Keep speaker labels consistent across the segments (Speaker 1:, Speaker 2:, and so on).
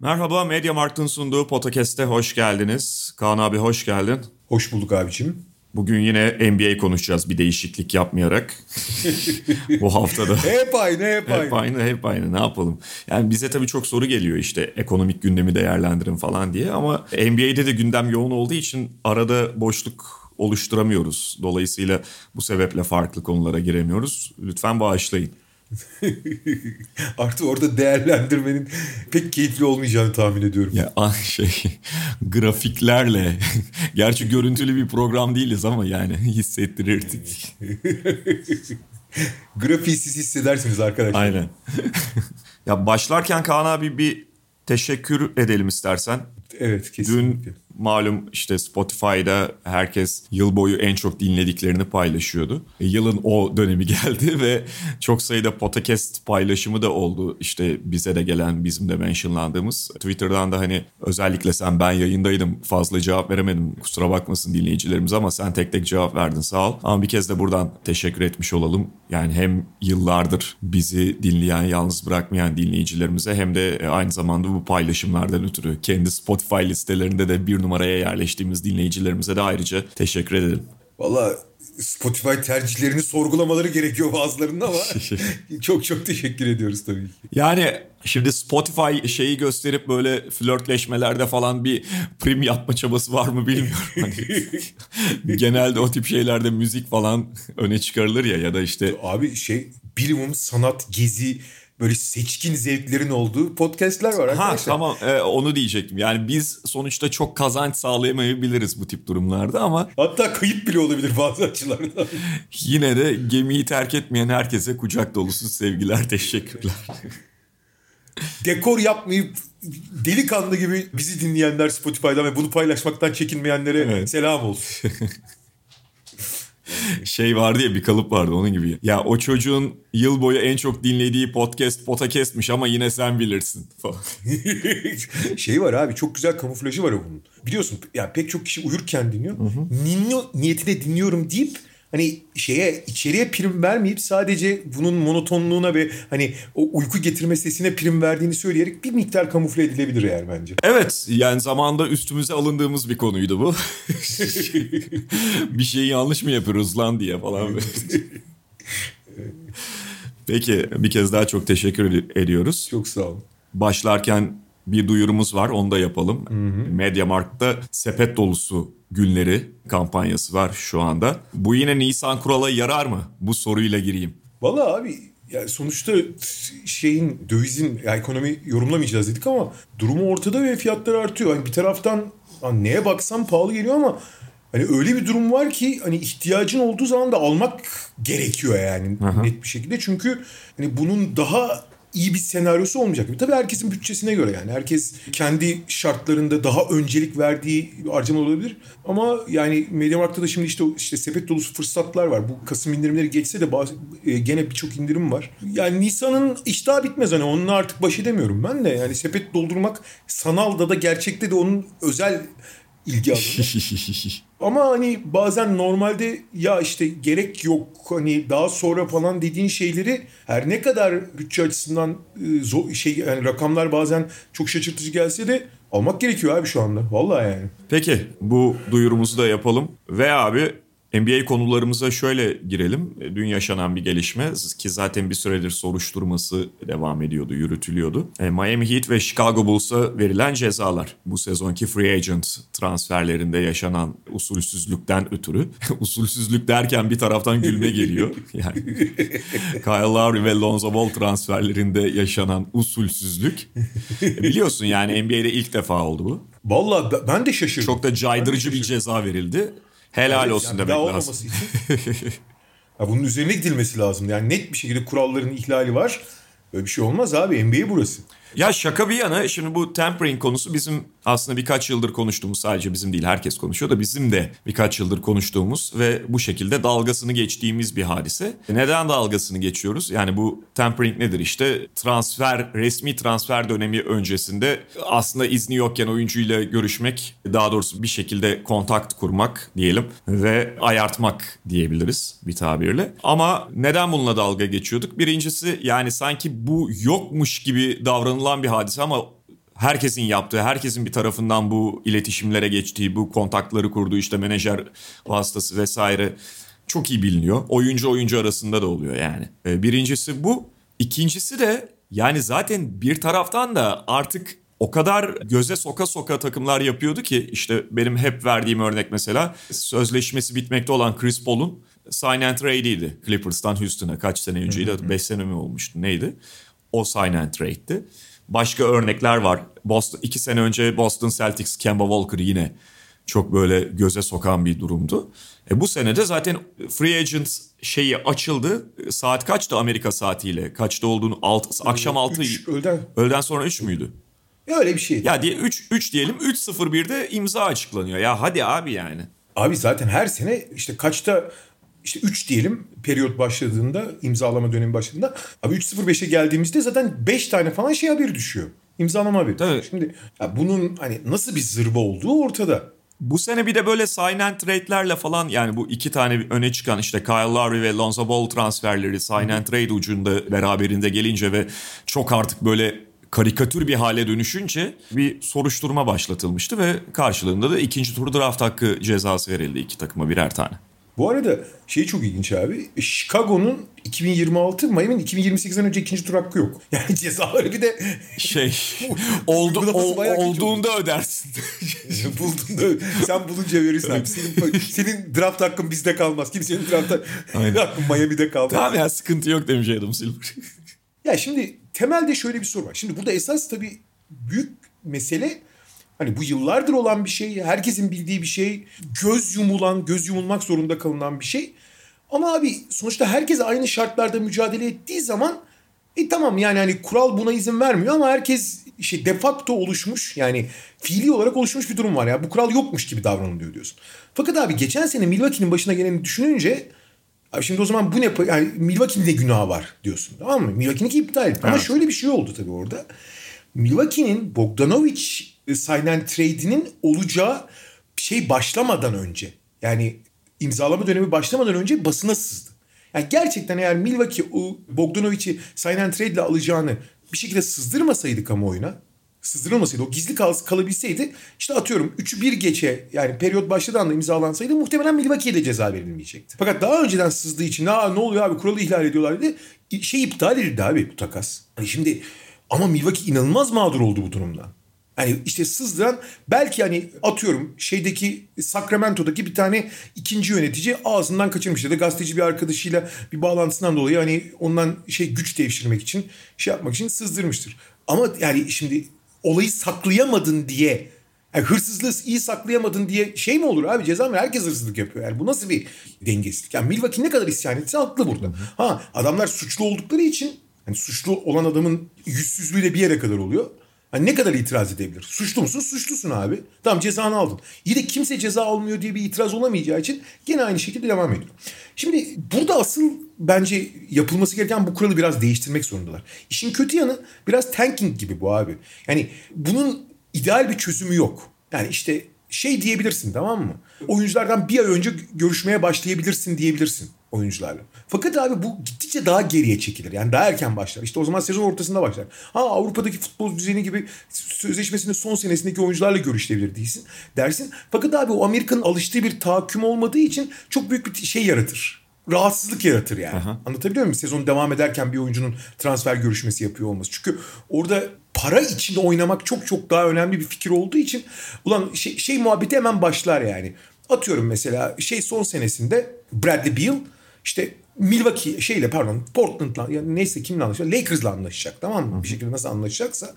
Speaker 1: Merhaba, Media Markt'ın sunduğu podcast'e hoş geldiniz. Kaan abi hoş geldin.
Speaker 2: Hoş bulduk abicim.
Speaker 1: Bugün yine NBA konuşacağız bir değişiklik yapmayarak. Bu haftada.
Speaker 2: Hep aynı, hep,
Speaker 1: hep aynı. Hep aynı, ne yapalım. Yani bize tabii çok soru geliyor işte ekonomik gündemi değerlendirin falan diye. Ama NBA'de de gündem yoğun olduğu için arada boşluk oluşturamıyoruz. Dolayısıyla bu sebeple farklı konulara giremiyoruz. Lütfen bağışlayın.
Speaker 2: Artık orada değerlendirmenin pek keyifli olmayacağını tahmin ediyorum.
Speaker 1: Ya ah, şey grafiklerle gerçi görüntülü bir program değiliz ama yani hissettirirdik.
Speaker 2: Grafiği siz hissedersiniz arkadaşlar.
Speaker 1: Aynen. ya başlarken Kaan abi bir teşekkür edelim istersen.
Speaker 2: Evet kesinlikle.
Speaker 1: Dün malum işte Spotify'da herkes yıl boyu en çok dinlediklerini paylaşıyordu. E, yılın o dönemi geldi ve çok sayıda podcast paylaşımı da oldu. İşte bize de gelen bizim de mentionlandığımız. Twitter'dan da hani özellikle sen ben yayındaydım fazla cevap veremedim. Kusura bakmasın dinleyicilerimiz ama sen tek tek cevap verdin sağ ol. Ama bir kez de buradan teşekkür etmiş olalım. Yani hem yıllardır bizi dinleyen, yalnız bırakmayan dinleyicilerimize hem de e, aynı zamanda bu paylaşımlardan ötürü kendi Spotify listelerinde de bir numaraya yerleştiğimiz dinleyicilerimize de ayrıca teşekkür edelim.
Speaker 2: Valla Spotify tercihlerini sorgulamaları gerekiyor bazılarının ama çok çok teşekkür ediyoruz tabii ki.
Speaker 1: Yani şimdi Spotify şeyi gösterip böyle flörtleşmelerde falan bir prim yapma çabası var mı bilmiyorum. Hani genelde o tip şeylerde müzik falan öne çıkarılır ya ya da işte.
Speaker 2: Abi şey bilimum sanat, gezi böyle seçkin zevklerin olduğu podcastler var arkadaşlar.
Speaker 1: Ha tamam e, onu diyecektim. Yani biz sonuçta çok kazanç sağlayamayabiliriz bu tip durumlarda ama.
Speaker 2: Hatta kayıp bile olabilir bazı açılardan.
Speaker 1: Yine de gemiyi terk etmeyen herkese kucak dolusu sevgiler, teşekkürler.
Speaker 2: Dekor yapmayıp delikanlı gibi bizi dinleyenler Spotify'dan ve bunu paylaşmaktan çekinmeyenlere evet. selam olsun.
Speaker 1: şey vardı ya bir kalıp vardı onun gibi. Ya o çocuğun yıl boyu en çok dinlediği podcast podcast'miş ama yine sen bilirsin falan.
Speaker 2: şey var abi çok güzel kamuflajı var bunun. Biliyorsun ya pek çok kişi uyurken dinliyor. Hı hı. Ninno niyetine dinliyorum deyip hani şeye içeriye prim vermeyip sadece bunun monotonluğuna ve hani o uyku getirme sesine prim verdiğini söyleyerek bir miktar kamufle edilebilir yani bence.
Speaker 1: Evet yani zamanda üstümüze alındığımız bir konuydu bu. bir şeyi yanlış mı yapıyoruz lan diye falan. Peki bir kez daha çok teşekkür ediyoruz.
Speaker 2: Çok sağ olun.
Speaker 1: Başlarken bir duyurumuz var onu da yapalım. Mediamarkt'ta sepet dolusu günleri kampanyası var şu anda. Bu yine Nisan kurala yarar mı? Bu soruyla gireyim.
Speaker 2: Valla abi yani sonuçta şeyin dövizin yani ekonomi yorumlamayacağız dedik ama durumu ortada ve fiyatlar artıyor. Yani bir taraftan hani neye baksam pahalı geliyor ama hani öyle bir durum var ki hani ihtiyacın olduğu zaman da almak gerekiyor yani Aha. net bir şekilde. Çünkü hani bunun daha iyi bir senaryosu olmayacak. Tabii herkesin bütçesine göre yani. Herkes kendi şartlarında daha öncelik verdiği harcama olabilir. Ama yani Mediamarkt'ta da şimdi işte işte sepet dolusu fırsatlar var. Bu Kasım indirimleri geçse de bazı, e, gene birçok indirim var. Yani Nisan'ın iştahı bitmez hani onunla artık baş edemiyorum ben de. Yani sepet doldurmak sanalda da gerçekte de onun özel ilgi alanı. Ama hani bazen normalde ya işte gerek yok hani daha sonra falan dediğin şeyleri her ne kadar bütçe açısından e, şey yani rakamlar bazen çok şaşırtıcı gelse de almak gerekiyor abi şu anda. Vallahi yani.
Speaker 1: Peki bu duyurumuzu da yapalım. Ve abi NBA konularımıza şöyle girelim. E, dün yaşanan bir gelişme ki zaten bir süredir soruşturması devam ediyordu, yürütülüyordu. E, Miami Heat ve Chicago Bulls'a verilen cezalar. Bu sezonki free agent transferlerinde yaşanan usulsüzlükten ötürü. usulsüzlük derken bir taraftan gülme geliyor. Yani Kyle Lowry ve Lonzo Ball transferlerinde yaşanan usulsüzlük. E, biliyorsun yani NBA'de ilk defa oldu bu.
Speaker 2: Vallahi ben de şaşırdım.
Speaker 1: Çok da caydırıcı bir ceza verildi. Helal yani, olsun yani demek lazım. Için,
Speaker 2: ya bunun üzerine gidilmesi lazım. Yani net bir şekilde kuralların ihlali var. Böyle bir şey olmaz abi. NBA burası.
Speaker 1: Ya şaka bir yana şimdi bu tampering konusu bizim aslında birkaç yıldır konuştuğumuz sadece bizim değil herkes konuşuyor da bizim de birkaç yıldır konuştuğumuz ve bu şekilde dalgasını geçtiğimiz bir hadise. Neden dalgasını geçiyoruz? Yani bu tampering nedir işte transfer resmi transfer dönemi öncesinde aslında izni yokken oyuncuyla görüşmek daha doğrusu bir şekilde kontakt kurmak diyelim ve ayartmak diyebiliriz bir tabirle. Ama neden bununla dalga geçiyorduk? Birincisi yani sanki bu yokmuş gibi davranılan bir hadise ama herkesin yaptığı, herkesin bir tarafından bu iletişimlere geçtiği, bu kontakları kurduğu işte menajer vasıtası vesaire çok iyi biliniyor. Oyuncu oyuncu arasında da oluyor yani. Ee, birincisi bu. İkincisi de yani zaten bir taraftan da artık o kadar göze soka soka takımlar yapıyordu ki işte benim hep verdiğim örnek mesela sözleşmesi bitmekte olan Chris Paul'un sign and trade'iydi. Clippers'tan Houston'a kaç sene önceydi? 5 sene mi olmuştu neydi? O sign and trade'ti. Başka örnekler var. Boston iki sene önce Boston Celtics Kemba Walker yine çok böyle göze sokan bir durumdu. E bu sene de zaten free agent şeyi açıldı. Saat kaçtı Amerika saatiyle? Kaçta olduğunu alt, akşam 6
Speaker 2: Üç, öğleden.
Speaker 1: öğleden sonra 3 müydü?
Speaker 2: Ya öyle bir şey.
Speaker 1: Ya diye 3 3 diyelim 3-0-1'de imza açıklanıyor. Ya hadi abi yani.
Speaker 2: Abi zaten her sene işte kaçta işte 3 diyelim periyot başladığında imzalama dönemi başladığında abi 3-0-5'e geldiğimizde zaten 5 tane falan şey haberi düşüyor. İmzalama haberi.
Speaker 1: Tabii.
Speaker 2: Şimdi ya bunun hani nasıl bir zırva olduğu ortada.
Speaker 1: Bu sene bir de böyle sign and trade'lerle falan yani bu iki tane öne çıkan işte Kyle Lowry ve Lonzo Ball transferleri sign and trade ucunda beraberinde gelince ve çok artık böyle karikatür bir hale dönüşünce bir soruşturma başlatılmıştı ve karşılığında da ikinci tur draft hakkı cezası verildi iki takıma birer tane.
Speaker 2: Bu arada şey çok ilginç abi. Chicago'nun 2026, Miami'nin 2028'den önce ikinci tur hakkı yok. Yani cezaları bir de
Speaker 1: Şey oldu ol- olduğunda ödersin.
Speaker 2: buldun da sen bulunca verirsin abi. Senin, senin draft hakkın bizde kalmaz. Kimsenin draft hakkın Miami'de kalmaz.
Speaker 1: tamam ya sıkıntı yok demiş Adam Silver.
Speaker 2: Ya şimdi temelde şöyle bir soru var. Şimdi burada esas tabii büyük mesele hani bu yıllardır olan bir şey, herkesin bildiği bir şey, göz yumulan, göz yumulmak zorunda kalınan bir şey. Ama abi sonuçta herkes aynı şartlarda mücadele ettiği zaman e tamam yani hani kural buna izin vermiyor ama herkes şey de facto oluşmuş yani fiili olarak oluşmuş bir durum var ya bu kural yokmuş gibi davranılıyor diyorsun. Fakat abi geçen sene Milwaukee'nin başına geleni düşününce Abi şimdi o zaman bu ne yani Milwaukee'nin de günahı var diyorsun tamam mı? Milwaukee'ninki iptal. Ama
Speaker 1: Evet.
Speaker 2: şöyle bir şey oldu tabii orada. Milwaukee'nin Bogdanovic sign and trade'inin olacağı şey başlamadan önce yani imzalama dönemi başlamadan önce basına sızdı. Yani gerçekten eğer Milwaukee o Bogdanovic'i sign and trade ile alacağını bir şekilde sızdırmasaydı kamuoyuna sızdırılmasaydı o gizli kal kalabilseydi işte atıyorum 3'ü 1 geçe yani periyot başladığı anda imzalansaydı muhtemelen Milwaukee'ye de ceza verilmeyecekti. Fakat daha önceden sızdığı için Aa, ne oluyor abi kuralı ihlal ediyorlar dedi şey iptal edildi abi bu takas. Hani şimdi ama Milwaukee inanılmaz mağdur oldu bu durumdan. Hani işte sızdıran belki hani atıyorum şeydeki Sacramento'daki bir tane ikinci yönetici ağzından kaçırmış ya da gazeteci bir arkadaşıyla bir bağlantısından dolayı hani ondan şey güç devşirmek için şey yapmak için sızdırmıştır. Ama yani şimdi olayı saklayamadın diye yani hırsızlığı iyi saklayamadın diye şey mi olur abi ceza mı? Herkes hırsızlık yapıyor. Yani bu nasıl bir dengesizlik? Yani Milwaukee ne kadar isyan etse haklı burada. Ha adamlar suçlu oldukları için yani suçlu olan adamın yüzsüzlüğüyle bir yere kadar oluyor. Hani ne kadar itiraz edebilir? Suçlu musun? Suçlusun abi. Tamam cezanı aldın. İyi de kimse ceza almıyor diye bir itiraz olamayacağı için gene aynı şekilde devam ediyor. Şimdi burada asıl bence yapılması gereken bu kuralı biraz değiştirmek zorundalar. İşin kötü yanı biraz tanking gibi bu abi. Yani bunun ideal bir çözümü yok. Yani işte şey diyebilirsin tamam mı? Oyunculardan bir ay önce görüşmeye başlayabilirsin diyebilirsin oyuncularla. Fakat abi bu gittikçe daha geriye çekilir. Yani daha erken başlar. İşte o zaman sezon ortasında başlar. Ha Avrupa'daki futbol düzeni gibi sözleşmesinin son senesindeki oyuncularla görüşebilir değilsin dersin. Fakat abi o Amerika'nın alıştığı bir tahakküm olmadığı için çok büyük bir şey yaratır rahatsızlık yaratır yani. Anlatabiliyor muyum? Sezon devam ederken bir oyuncunun transfer görüşmesi yapıyor olması. Çünkü orada para içinde oynamak çok çok daha önemli bir fikir olduğu için ulan şey, şey muhabbeti hemen başlar yani. Atıyorum mesela şey son senesinde Bradley Beal işte Milwaukee şeyle pardon Portland'la ya neyse kimle anlaşacak? Lakers'la anlaşacak tamam mı? Bir şekilde nasıl anlaşacaksa.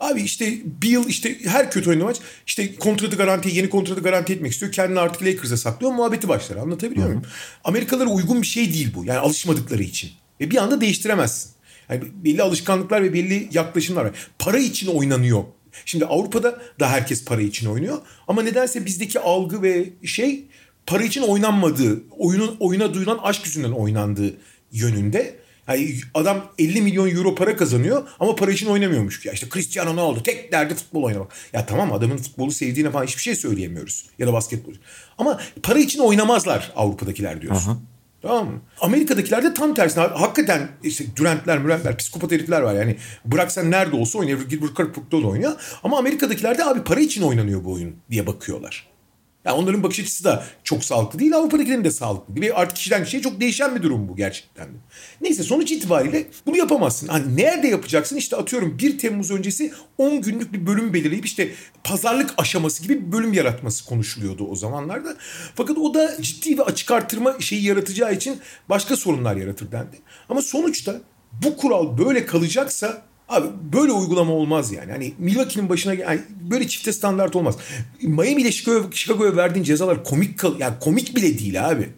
Speaker 2: Abi işte Beal işte her kötü oynadığı maç işte kontratı garanti yeni kontratı garanti etmek istiyor. Kendini artık Lakers'a saklıyor. Muhabbeti başlar. Anlatabiliyor muyum? Amerikalılara uygun bir şey değil bu. Yani alışmadıkları için. Ve bir anda değiştiremezsin. Yani belli alışkanlıklar ve belli yaklaşımlar var. Para için oynanıyor. Şimdi Avrupa'da da herkes para için oynuyor. Ama nedense bizdeki algı ve şey para için oynanmadığı, oyunun oyuna duyulan aşk yüzünden oynandığı yönünde. Yani adam 50 milyon euro para kazanıyor ama para için oynamıyormuş. Ya işte Cristiano ne oldu? Tek derdi futbol oynamak. Ya tamam adamın futbolu sevdiğine falan hiçbir şey söyleyemiyoruz. Ya da basketbol. Ama para için oynamazlar Avrupa'dakiler diyorsun. Aha. Tamam mı? Amerika'dakiler de tam tersine. Hakikaten işte Durant'ler, Mürent'ler, psikopat herifler var. Yani bıraksan nerede olsa oynuyor. Gilbert Kirkpatrick da oynuyor. Ama Amerika'dakiler de abi para için oynanıyor bu oyun diye bakıyorlar. Yani onların bakış açısı da çok sağlıklı değil. Avrupa'dakilerin de sağlıklı değil. Artık kişiden kişiye çok değişen bir durum bu gerçekten de. Neyse sonuç itibariyle bunu yapamazsın. Hani nerede yapacaksın? İşte atıyorum 1 Temmuz öncesi 10 günlük bir bölüm belirleyip işte pazarlık aşaması gibi bir bölüm yaratması konuşuluyordu o zamanlarda. Fakat o da ciddi ve açık artırma şeyi yaratacağı için başka sorunlar yaratır dendi. Ama sonuçta bu kural böyle kalacaksa Abi böyle uygulama olmaz yani. Hani Milwaukee'nin başına yani böyle çifte standart olmaz. Miami ile Chicago, Chicago'ya verdiğin cezalar komik kal yani komik bile değil abi.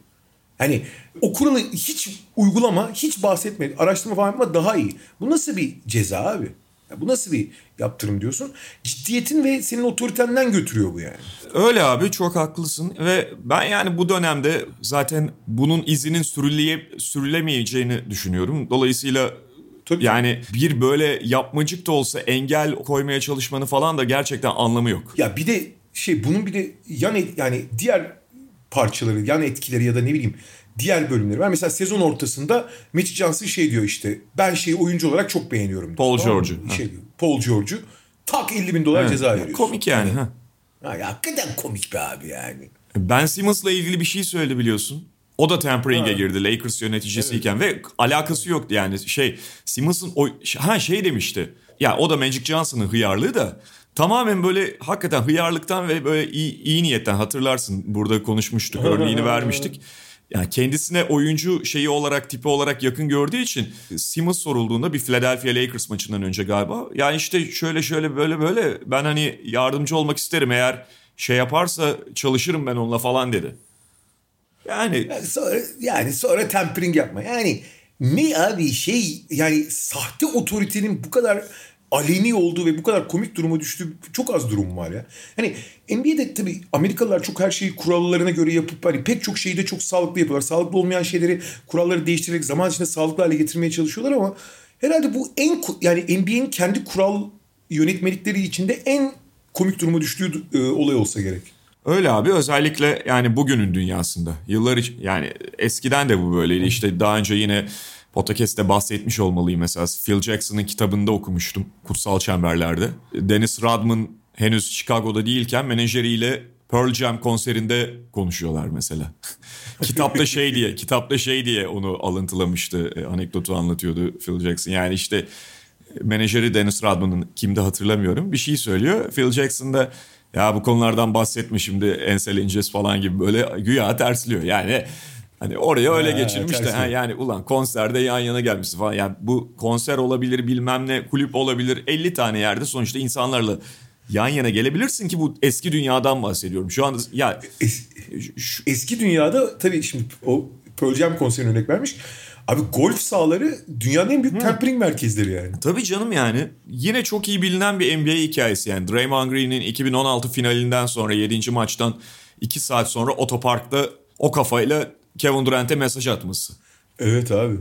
Speaker 2: Hani o kuralı hiç uygulama, hiç bahsetme, araştırma falan yapma daha iyi. Bu nasıl bir ceza abi? Ya bu nasıl bir yaptırım diyorsun? Ciddiyetin ve senin otoritenden götürüyor bu yani.
Speaker 1: Öyle abi çok haklısın ve ben yani bu dönemde zaten bunun izinin sürüleye, sürülemeyeceğini düşünüyorum. Dolayısıyla Tabii. Yani bir böyle yapmacık da olsa engel koymaya çalışmanı falan da gerçekten anlamı yok.
Speaker 2: Ya bir de şey bunun bir de yan et, yani diğer parçaları, yan etkileri ya da ne bileyim diğer bölümleri var. Mesela sezon ortasında Mitch Johnson şey diyor işte ben şeyi oyuncu olarak çok beğeniyorum. Diyor.
Speaker 1: Paul George'u.
Speaker 2: Şey diyor, Paul George'u tak 50 bin dolar evet. ceza veriyorsun.
Speaker 1: Komik yani. Ha.
Speaker 2: Ha, ya, hakikaten komik be abi yani.
Speaker 1: Ben Simmons'la ilgili bir şey söyledi biliyorsun. O da tempering'e girdi Lakers yöneticisiyken evet. ve alakası yoktu yani şey Simmons'ın o ha şey demişti. Ya o da Magic Johnson'ın hıyarlığı da tamamen böyle hakikaten hıyarlıktan ve böyle iyi, iyi niyetten hatırlarsın burada konuşmuştuk örneğini vermiştik. Yani kendisine oyuncu şeyi olarak tipi olarak yakın gördüğü için Simmons sorulduğunda bir Philadelphia Lakers maçından önce galiba. Yani işte şöyle şöyle böyle böyle ben hani yardımcı olmak isterim eğer şey yaparsa çalışırım ben onunla falan dedi.
Speaker 2: Yani, yani sonra yani sonra tempering yapma. Yani ne abi şey yani sahte otoritenin bu kadar aleni olduğu ve bu kadar komik duruma düştüğü çok az durum var ya. Hani NBA'de tabii Amerikalılar çok her şeyi kurallarına göre yapıp hani pek çok şeyi de çok sağlıklı yapıyorlar. Sağlıklı olmayan şeyleri kuralları değiştirerek zaman içinde sağlıklı hale getirmeye çalışıyorlar ama herhalde bu en yani NBA'nin kendi kural yönetmelikleri içinde en komik duruma düştüğü e, olay olsa gerek.
Speaker 1: Öyle abi özellikle yani bugünün dünyasında. Yıllar için yani eskiden de bu böyleydi. İşte daha önce yine podcast'te bahsetmiş olmalıyım mesela. Phil Jackson'ın kitabında okumuştum Kutsal Çemberler'de. Dennis Rodman henüz Chicago'da değilken menajeriyle Pearl Jam konserinde konuşuyorlar mesela. kitapta şey diye, kitapta şey diye onu alıntılamıştı. E, anekdotu anlatıyordu Phil Jackson. Yani işte menajeri Dennis Rodman'ın kimde hatırlamıyorum bir şey söylüyor. Phil Jackson da ya bu konulardan bahsetme şimdi enseleneceğiz falan gibi böyle güya tersliyor. Yani hani oraya öyle ha, geçirmiş de ha, yani ulan konserde yan yana gelmişsin falan. Yani bu konser olabilir bilmem ne kulüp olabilir 50 tane yerde sonuçta insanlarla yan yana gelebilirsin ki bu eski dünyadan bahsediyorum. Şu anda ya
Speaker 2: es, şu, eski dünyada tabii şimdi o Pearl Jam konserine örnek vermiş. Abi golf sahaları dünyanın en büyük Hı. tempering merkezleri yani.
Speaker 1: Tabii canım yani. Yine çok iyi bilinen bir NBA hikayesi yani. Draymond Green'in 2016 finalinden sonra 7. maçtan 2 saat sonra otoparkta o kafayla Kevin Durant'e mesaj atması.
Speaker 2: Evet abi.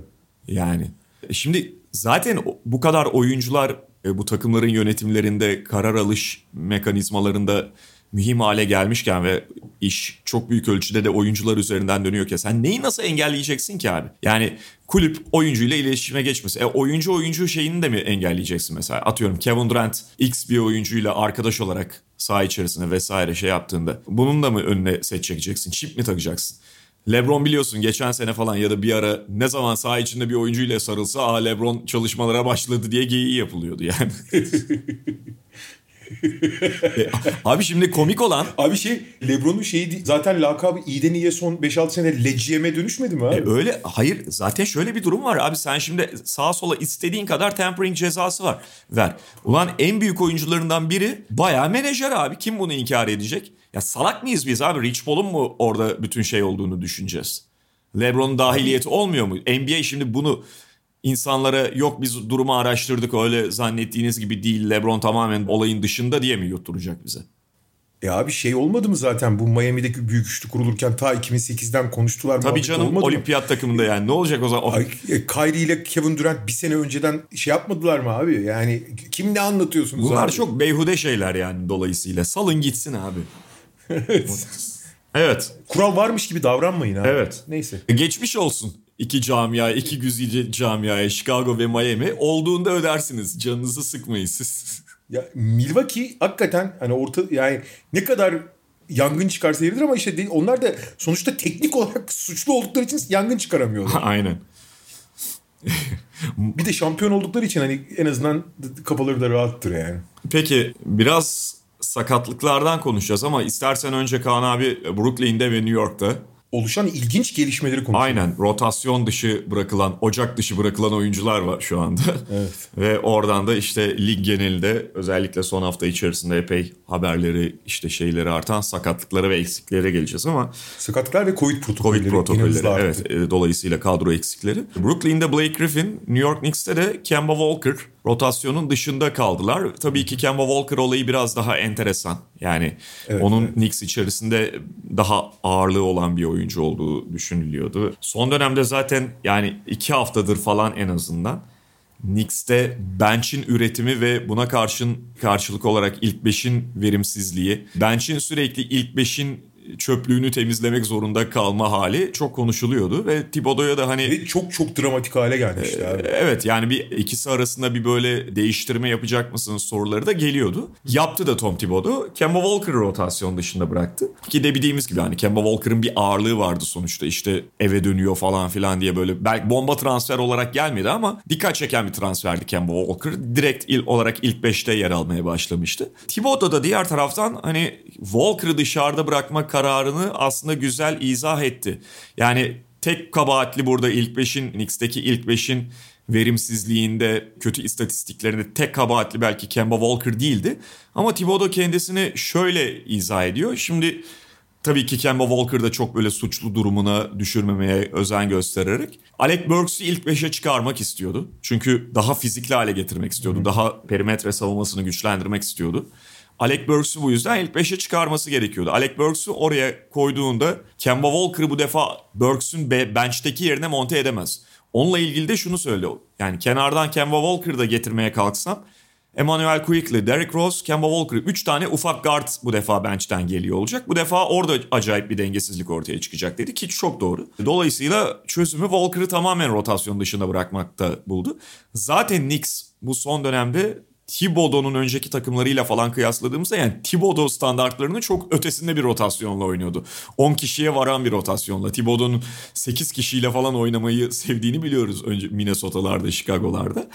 Speaker 1: Yani e, şimdi zaten bu kadar oyuncular e, bu takımların yönetimlerinde karar alış mekanizmalarında mühim hale gelmişken ve iş çok büyük ölçüde de oyuncular üzerinden dönüyorken sen neyi nasıl engelleyeceksin ki abi? Yani kulüp oyuncuyla iletişime geçmesi. E, oyuncu oyuncu şeyini de mi engelleyeceksin mesela? Atıyorum Kevin Durant X bir oyuncuyla arkadaş olarak saha içerisinde vesaire şey yaptığında bunun da mı önüne set çekeceksin? Çip mi takacaksın? Lebron biliyorsun geçen sene falan ya da bir ara ne zaman saha içinde bir oyuncuyla sarılsa aa Lebron çalışmalara başladı diye geyiği yapılıyordu yani. Abi şimdi komik olan...
Speaker 2: Abi şey Lebron'un şeyi zaten lakabı iyiden iyiye son 5-6 sene Leciyem'e dönüşmedi mi abi?
Speaker 1: E öyle hayır zaten şöyle bir durum var abi sen şimdi sağa sola istediğin kadar tempering cezası var ver. Ulan en büyük oyuncularından biri bayağı menajer abi kim bunu inkar edecek? Ya salak mıyız biz abi Rich Paul'un mu orada bütün şey olduğunu düşüneceğiz? Lebron'un dahiliyeti olmuyor mu? NBA şimdi bunu insanlara yok biz durumu araştırdık öyle zannettiğiniz gibi değil Lebron tamamen olayın dışında diye mi yutturacak bize?
Speaker 2: E abi şey olmadı mı zaten bu Miami'deki büyük üçlü kurulurken ta 2008'den konuştular.
Speaker 1: Tabii canım
Speaker 2: olmadı mı?
Speaker 1: olimpiyat takımında yani ne olacak o zaman?
Speaker 2: Ay, e, Kyrie ile Kevin Durant bir sene önceden şey yapmadılar mı abi? Yani kim ne anlatıyorsunuz
Speaker 1: Bunlar
Speaker 2: abi?
Speaker 1: çok beyhude şeyler yani dolayısıyla. Salın gitsin abi. evet.
Speaker 2: Kural varmış gibi davranmayın abi.
Speaker 1: Evet.
Speaker 2: Neyse.
Speaker 1: Geçmiş olsun iki camia, iki güzide camiaya Chicago ve Miami. Olduğunda ödersiniz. Canınızı sıkmayın siz.
Speaker 2: Ya Milwaukee hakikaten hani orta yani ne kadar yangın çıkarsa yeridir ama işte değil, onlar da sonuçta teknik olarak suçlu oldukları için yangın çıkaramıyorlar.
Speaker 1: Aynen.
Speaker 2: bir de şampiyon oldukları için hani en azından kafaları da rahattır yani.
Speaker 1: Peki biraz sakatlıklardan konuşacağız ama istersen önce Kaan abi Brooklyn'de ve New York'ta
Speaker 2: Oluşan ilginç gelişmeleri konuşalım.
Speaker 1: Aynen rotasyon dışı bırakılan, ocak dışı bırakılan oyuncular var şu anda.
Speaker 2: Evet.
Speaker 1: Ve oradan da işte lig genelinde özellikle son hafta içerisinde epey haberleri işte şeyleri artan sakatlıklara ve eksikliklere geleceğiz ama
Speaker 2: Sakatlıklar ve Covid protokolleri.
Speaker 1: Covid protokolleri evet e, dolayısıyla kadro eksikleri. Brooklyn'de Blake Griffin, New York Knicks'te de Kemba Walker rotasyonun dışında kaldılar. Tabii ki Kemba Walker olayı biraz daha enteresan. Yani
Speaker 2: Evet,
Speaker 1: onun
Speaker 2: evet.
Speaker 1: Knicks içerisinde daha ağırlığı olan bir oyuncu olduğu düşünülüyordu. Son dönemde zaten yani iki haftadır falan en azından Knicks'te bench'in üretimi ve buna karşın karşılık olarak ilk beşin verimsizliği, bench'in sürekli ilk beşin çöplüğünü temizlemek zorunda kalma hali çok konuşuluyordu ve Thibodeau'ya da hani
Speaker 2: Ve çok çok dramatik hale gelmişti abi.
Speaker 1: Evet yani bir ikisi arasında bir böyle değiştirme yapacak mısınız soruları da geliyordu. Yaptı da Tom Thibodeau. Kemba Walker'ı rotasyon dışında bıraktı. Ki de bildiğimiz gibi hani Kemba Walker'ın bir ağırlığı vardı sonuçta işte eve dönüyor falan filan diye böyle belki bomba transfer olarak gelmedi ama dikkat çeken bir transferdi Kemba Walker. Direkt il olarak ilk 5'te yer almaya başlamıştı. Thibodeau da diğer taraftan hani Walker'ı dışarıda bırakma kararını aslında güzel izah etti. Yani tek kabahatli burada ilk 5'in Knicks'teki ilk 5'in verimsizliğinde, kötü istatistiklerinde tek kabahatli belki Kemba Walker değildi. Ama Thibodeau kendisini şöyle izah ediyor. Şimdi tabii ki Kemba Walker da çok böyle suçlu durumuna düşürmemeye özen göstererek Alec Burks'ü ilk 5'e çıkarmak istiyordu. Çünkü daha fizikli hale getirmek istiyordu. Daha perimetre savunmasını güçlendirmek istiyordu. Alec Burks'ü bu yüzden ilk 5'e çıkarması gerekiyordu. Alec Burks'ü oraya koyduğunda Kemba Walker'ı bu defa Burks'ün be- bench'teki yerine monte edemez. Onunla ilgili de şunu söyle. Yani kenardan Kemba Walker'ı da getirmeye kalksam Emmanuel Quickly, Derrick Rose, Kemba Walker 3 tane ufak guard bu defa bench'ten geliyor olacak. Bu defa orada acayip bir dengesizlik ortaya çıkacak dedi ki çok doğru. Dolayısıyla çözümü Walker'ı tamamen rotasyon dışında bırakmakta buldu. Zaten Knicks bu son dönemde Thibodeau'nun önceki takımlarıyla falan kıyasladığımızda yani Thibodeau standartlarının çok ötesinde bir rotasyonla oynuyordu. 10 kişiye varan bir rotasyonla. Thibodeau'nun 8 kişiyle falan oynamayı sevdiğini biliyoruz önce Minnesota'larda, Chicago'larda.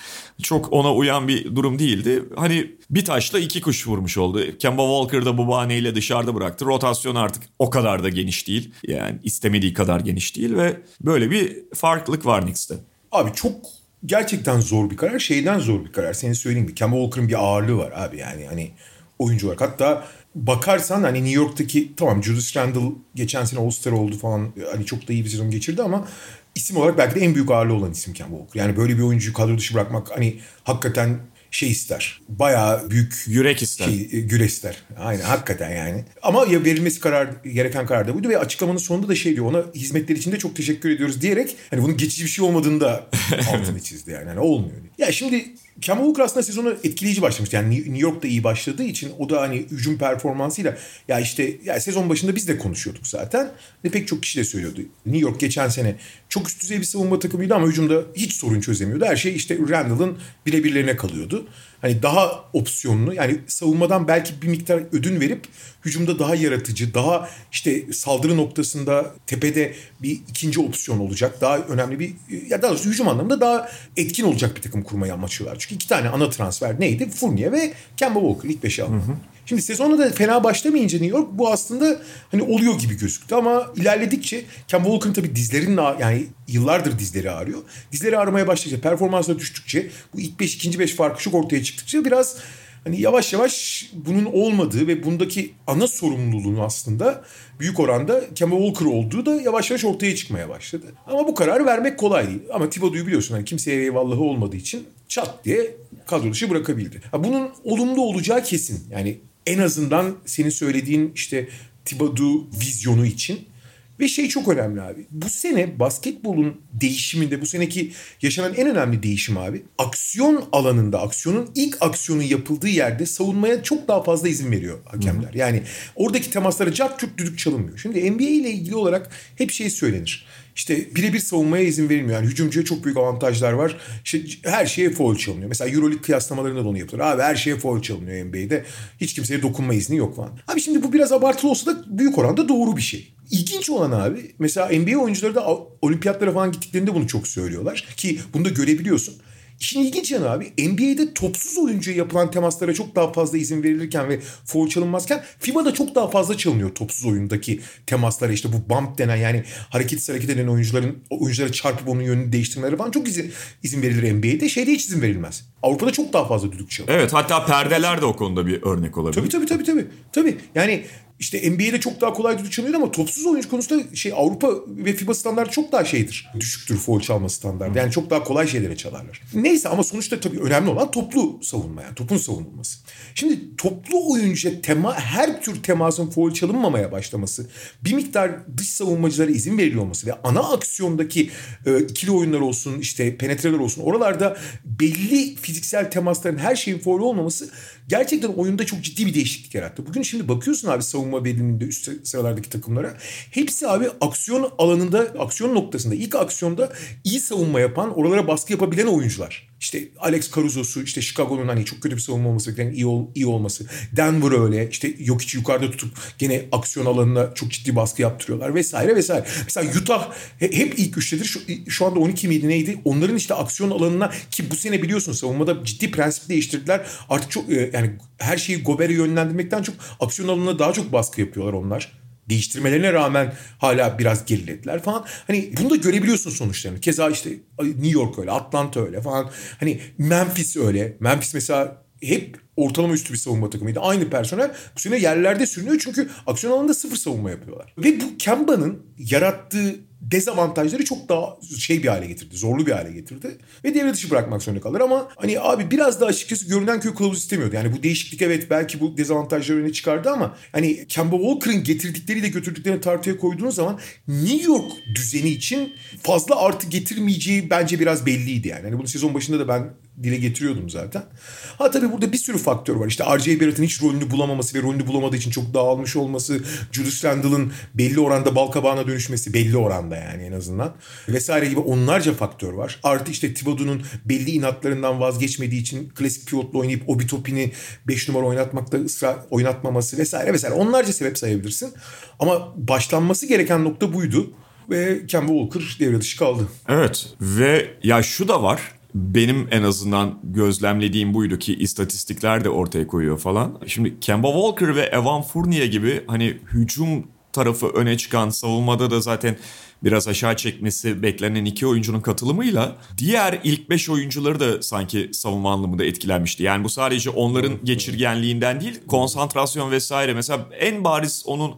Speaker 1: Çok ona uyan bir durum değildi. Hani bir taşla iki kuş vurmuş oldu. Kemba Walker da bu bahaneyle dışarıda bıraktı. Rotasyon artık o kadar da geniş değil. Yani istemediği kadar geniş değil ve böyle bir farklılık var Knicks'te.
Speaker 2: Abi çok gerçekten zor bir karar. Şeyden zor bir karar. Senin söylediğin gibi Kemba Walker'ın bir ağırlığı var abi yani hani oyuncu olarak. Hatta bakarsan hani New York'taki tamam Julius Randle geçen sene All-Star oldu falan. Hani çok da iyi bir sezon geçirdi ama isim olarak belki de en büyük ağırlığı olan isim Kemba Walker. Yani böyle bir oyuncuyu kadro dışı bırakmak hani hakikaten şey ister. Bayağı büyük
Speaker 1: Yürek ister.
Speaker 2: şey, e, güre ister. Aynen hakikaten yani. Ama ya verilmesi karar gereken karar da buydu ve açıklamanın sonunda da şey diyor ona hizmetler için de çok teşekkür ediyoruz diyerek hani bunun geçici bir şey olmadığını da altını çizdi yani. Hani olmuyor. Ya şimdi Kemba Walker aslında sezonu etkileyici başlamıştı. Yani New York'ta iyi başladığı için o da hani hücum performansıyla ya işte ya sezon başında biz de konuşuyorduk zaten. Ve pek çok kişi de söylüyordu. New York geçen sene çok üst düzey bir savunma takımıydı ama hücumda hiç sorun çözemiyordu. Her şey işte Randall'ın birebirlerine kalıyordu. Hani daha opsiyonlu yani savunmadan belki bir miktar ödün verip hücumda daha yaratıcı, daha işte saldırı noktasında tepede bir ikinci opsiyon olacak. Daha önemli bir ya daha doğrusu hücum anlamında daha etkin olacak bir takım kurmayı amaçlıyorlar. Çünkü iki tane ana transfer neydi? Fournier ve Kemba Walker ilk beşe aldı. Şimdi sezona da fena başlamayınca New York bu aslında hani oluyor gibi gözüktü ama ilerledikçe Kemba Walker'ın tabii dizlerinin yani yıllardır dizleri ağrıyor. Dizleri ağrımaya başlayınca performansları düştükçe bu ilk 5 ikinci 5 farkı çok ortaya çıktıkça biraz hani yavaş yavaş bunun olmadığı ve bundaki ana sorumluluğun aslında büyük oranda Kemba Walker olduğu da yavaş yavaş ortaya çıkmaya başladı. Ama bu kararı vermek kolay değil. Ama Thibodeau'yu biliyorsun hani kimseye eyvallahı olmadığı için çat diye kadro dışı bırakabildi. Ha, bunun olumlu olacağı kesin. Yani en azından senin söylediğin işte Thibodeau vizyonu için ve şey çok önemli abi. Bu sene basketbolun değişiminde bu seneki yaşanan en önemli değişim abi. Aksiyon alanında, aksiyonun ilk aksiyonun yapıldığı yerde savunmaya çok daha fazla izin veriyor hakemler. Hı. Yani oradaki temaslara cart curt düdük çalınmıyor. Şimdi NBA ile ilgili olarak hep şey söylenir. İşte birebir savunmaya izin verilmiyor. Yani hücumcuya çok büyük avantajlar var. İşte her şeye foul çalınıyor. Mesela Euroleague kıyaslamalarında da onu yapıyorlar. Abi her şeye foul çalınıyor NBA'de. Hiç kimseye dokunma izni yok falan. Abi şimdi bu biraz abartılı olsa da büyük oranda doğru bir şey. İlginç olan abi mesela NBA oyuncuları da olimpiyatlara falan gittiklerinde bunu çok söylüyorlar. Ki bunu da görebiliyorsun. İşin ilginç yanı abi NBA'de topsuz oyuncuya yapılan temaslara çok daha fazla izin verilirken ve foul çalınmazken FIBA'da çok daha fazla çalınıyor topsuz oyundaki temaslara işte bu bump denen yani hareketsiz hareket eden oyuncuların oyunculara çarpıp onun yönünü değiştirmeleri falan çok izin, izin verilir NBA'de. Şeyde hiç izin verilmez. Avrupa'da çok daha fazla düdük çalıyor.
Speaker 1: Evet hatta perdeler de o konuda bir örnek olabilir.
Speaker 2: Tabii tabii tabii tabii. Tabii yani işte NBA'de çok daha kolay düdük çalınıyor ama topsuz oyuncu konusunda şey Avrupa ve FIBA standartı çok daha şeydir. Düşüktür foul çalma standartı. Yani çok daha kolay şeylere çalarlar. Neyse ama sonuçta tabii önemli olan toplu savunma yani topun savunulması. Şimdi toplu oyuncuya tema her tür temasın foul çalınmamaya başlaması, bir miktar dış savunmacılara izin veriliyor olması ve ana aksiyondaki e, ikili oyunlar olsun, işte penetreler olsun oralarda belli fiziksel temasların her şeyin foul olmaması gerçekten oyunda çok ciddi bir değişiklik yarattı. Bugün şimdi bakıyorsun abi savunma veriminde üst sıralardaki takımlara. Hepsi abi aksiyon alanında, aksiyon noktasında, ilk aksiyonda iyi savunma yapan, oralara baskı yapabilen oyuncular. İşte Alex Caruso'su, işte Chicago'nun hani çok kötü bir savunma olması beklenen iyi, ol, iyi olması. Denver öyle. işte yok hiç yukarıda tutup gene aksiyon alanına çok ciddi baskı yaptırıyorlar vesaire vesaire. Mesela Utah hep ilk üçtedir. Şu, şu anda 12 miydi neydi? Onların işte aksiyon alanına ki bu sene biliyorsun savunmada ciddi prensip değiştirdiler. Artık çok e, yani her şeyi Gober'e yönlendirmekten çok aksiyon alanına daha çok baskı yapıyorlar onlar değiştirmelerine rağmen hala biraz gerilediler falan. Hani bunu da görebiliyorsun sonuçlarını. Keza işte New York öyle, Atlanta öyle falan. Hani Memphis öyle. Memphis mesela hep ortalama üstü bir savunma takımıydı. Aynı personel bu sene yerlerde sürünüyor çünkü aksiyon alanında sıfır savunma yapıyorlar. Ve bu Kemba'nın yarattığı dezavantajları çok daha şey bir hale getirdi. Zorlu bir hale getirdi. Ve devre dışı bırakmak zorunda kalır ama hani abi biraz daha açıkçası görünen köy kılavuz istemiyordu. Yani bu değişiklik evet belki bu dezavantajları öne çıkardı ama hani Kemba Walker'ın getirdikleriyle götürdüklerini tartıya koyduğunuz zaman New York düzeni için fazla artı getirmeyeceği bence biraz belliydi yani. Hani bunu sezon başında da ben dile getiriyordum zaten. Ha tabii burada bir sürü faktör var. İşte R.J. Barrett'ın hiç rolünü bulamaması ve rolünü bulamadığı için çok dağılmış olması. Julius Randle'ın belli oranda bal kabağına dönüşmesi belli oranda yani en azından. Vesaire gibi onlarca faktör var. Artı işte Thibodeau'nun belli inatlarından vazgeçmediği için klasik pivotla oynayıp Obi Topin'i 5 numara oynatmakta ısrar oynatmaması vesaire vesaire. Onlarca sebep sayabilirsin. Ama başlanması gereken nokta buydu ve Kemba Walker devre dışı kaldı.
Speaker 1: Evet ve ya şu da var benim en azından gözlemlediğim buydu ki istatistikler de ortaya koyuyor falan. Şimdi Kemba Walker ve Evan Fournier gibi hani hücum tarafı öne çıkan savunmada da zaten biraz aşağı çekmesi beklenen iki oyuncunun katılımıyla diğer ilk beş oyuncuları da sanki savunma anlamında etkilenmişti. Yani bu sadece onların geçirgenliğinden değil konsantrasyon vesaire. Mesela en bariz onun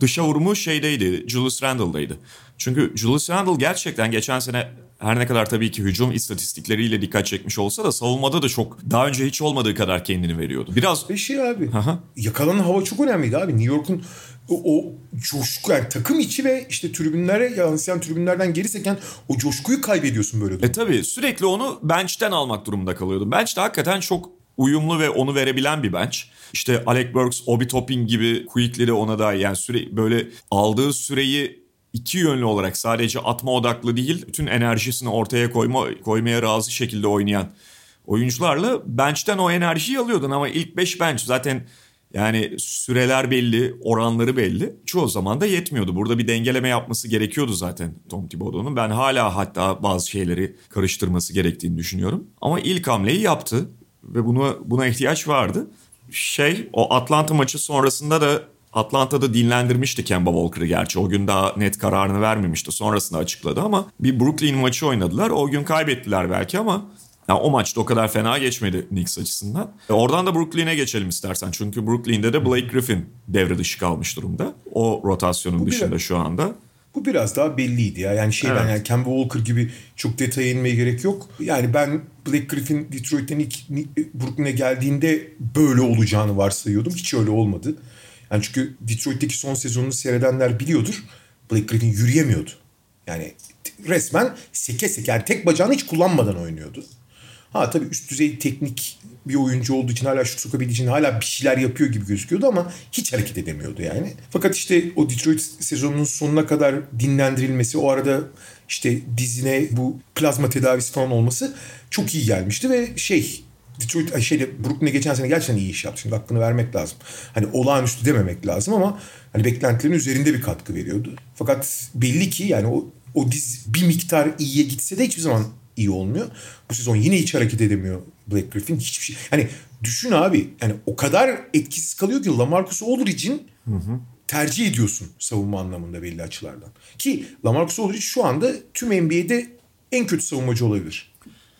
Speaker 1: dışa vurumu şeydeydi Julius Randle'daydı. Çünkü Julius Randle gerçekten geçen sene her ne kadar tabii ki hücum istatistikleriyle dikkat çekmiş olsa da savunmada da çok daha önce hiç olmadığı kadar kendini veriyordu. Biraz
Speaker 2: bir şey abi. Aha. Yakalanan hava çok önemliydi abi. New York'un o, coşku yani takım içi ve işte tribünlere yansıyan tribünlerden geri seken o coşkuyu kaybediyorsun böyle.
Speaker 1: Durumda. E tabii sürekli onu bench'ten almak durumunda kalıyordum. Bench de hakikaten çok uyumlu ve onu verebilen bir bench. İşte Alec Burks, Obi Toppin gibi quickleri ona da yani süre böyle aldığı süreyi iki yönlü olarak sadece atma odaklı değil, bütün enerjisini ortaya koyma koymaya razı şekilde oynayan oyuncularla bench'ten o enerjiyi alıyordun ama ilk 5 bench zaten yani süreler belli, oranları belli. Çoğu zaman da yetmiyordu. Burada bir dengeleme yapması gerekiyordu zaten Tom Thibodeau'nun. Ben hala hatta bazı şeyleri karıştırması gerektiğini düşünüyorum. Ama ilk hamleyi yaptı ve bunu buna ihtiyaç vardı. Şey o Atlanta maçı sonrasında da Atlanta'da dinlendirmişti Kemba Walker'ı gerçi. O gün daha net kararını vermemişti. Sonrasında açıkladı ama bir Brooklyn maçı oynadılar. O gün kaybettiler belki ama Yani o maçta o kadar fena geçmedi Knicks açısından. E oradan da Brooklyn'e geçelim istersen. Çünkü Brooklyn'de de Blake Griffin devre dışı kalmış durumda. O rotasyonun
Speaker 2: Bu
Speaker 1: dışında
Speaker 2: biraz-
Speaker 1: şu anda.
Speaker 2: Bu biraz daha belliydi ya. Yani şeyden
Speaker 1: Evet.
Speaker 2: yani Kemba Walker gibi çok detaya inmeye gerek yok. Yani ben Blake Griffin Detroit'ten ilk Brooklyn'e geldiğinde böyle olacağını varsayıyordum. Hiç öyle olmadı. Yani çünkü Detroit'teki son sezonunu seyredenler biliyordur. Blake Griffin yürüyemiyordu. Yani resmen seke seke yani tek bacağını hiç kullanmadan oynuyordu. Ha tabii üst düzey teknik bir oyuncu olduğu için hala şut sokabildiği için hala bir şeyler yapıyor gibi gözüküyordu ama hiç hareket edemiyordu yani. Fakat işte o Detroit sezonunun sonuna kadar dinlendirilmesi o arada işte dizine bu plazma tedavisi falan olması çok iyi gelmişti ve şey Detroit şeyde Brooklyn'e geçen sene gerçekten iyi iş yaptı. Şimdi hakkını vermek lazım. Hani olağanüstü dememek lazım ama hani beklentilerin üzerinde bir katkı veriyordu. Fakat belli ki yani o o diz bir miktar iyiye gitse de hiçbir zaman iyi olmuyor. Bu sezon yine hiç hareket edemiyor Blake Griffin. Hiçbir şey. Hani düşün abi. Yani o kadar etkisiz kalıyor ki LaMarcus Aldridge'in tercih ediyorsun savunma anlamında belli açılardan. Ki LaMarcus Aldridge şu anda tüm NBA'de en kötü savunmacı olabilir.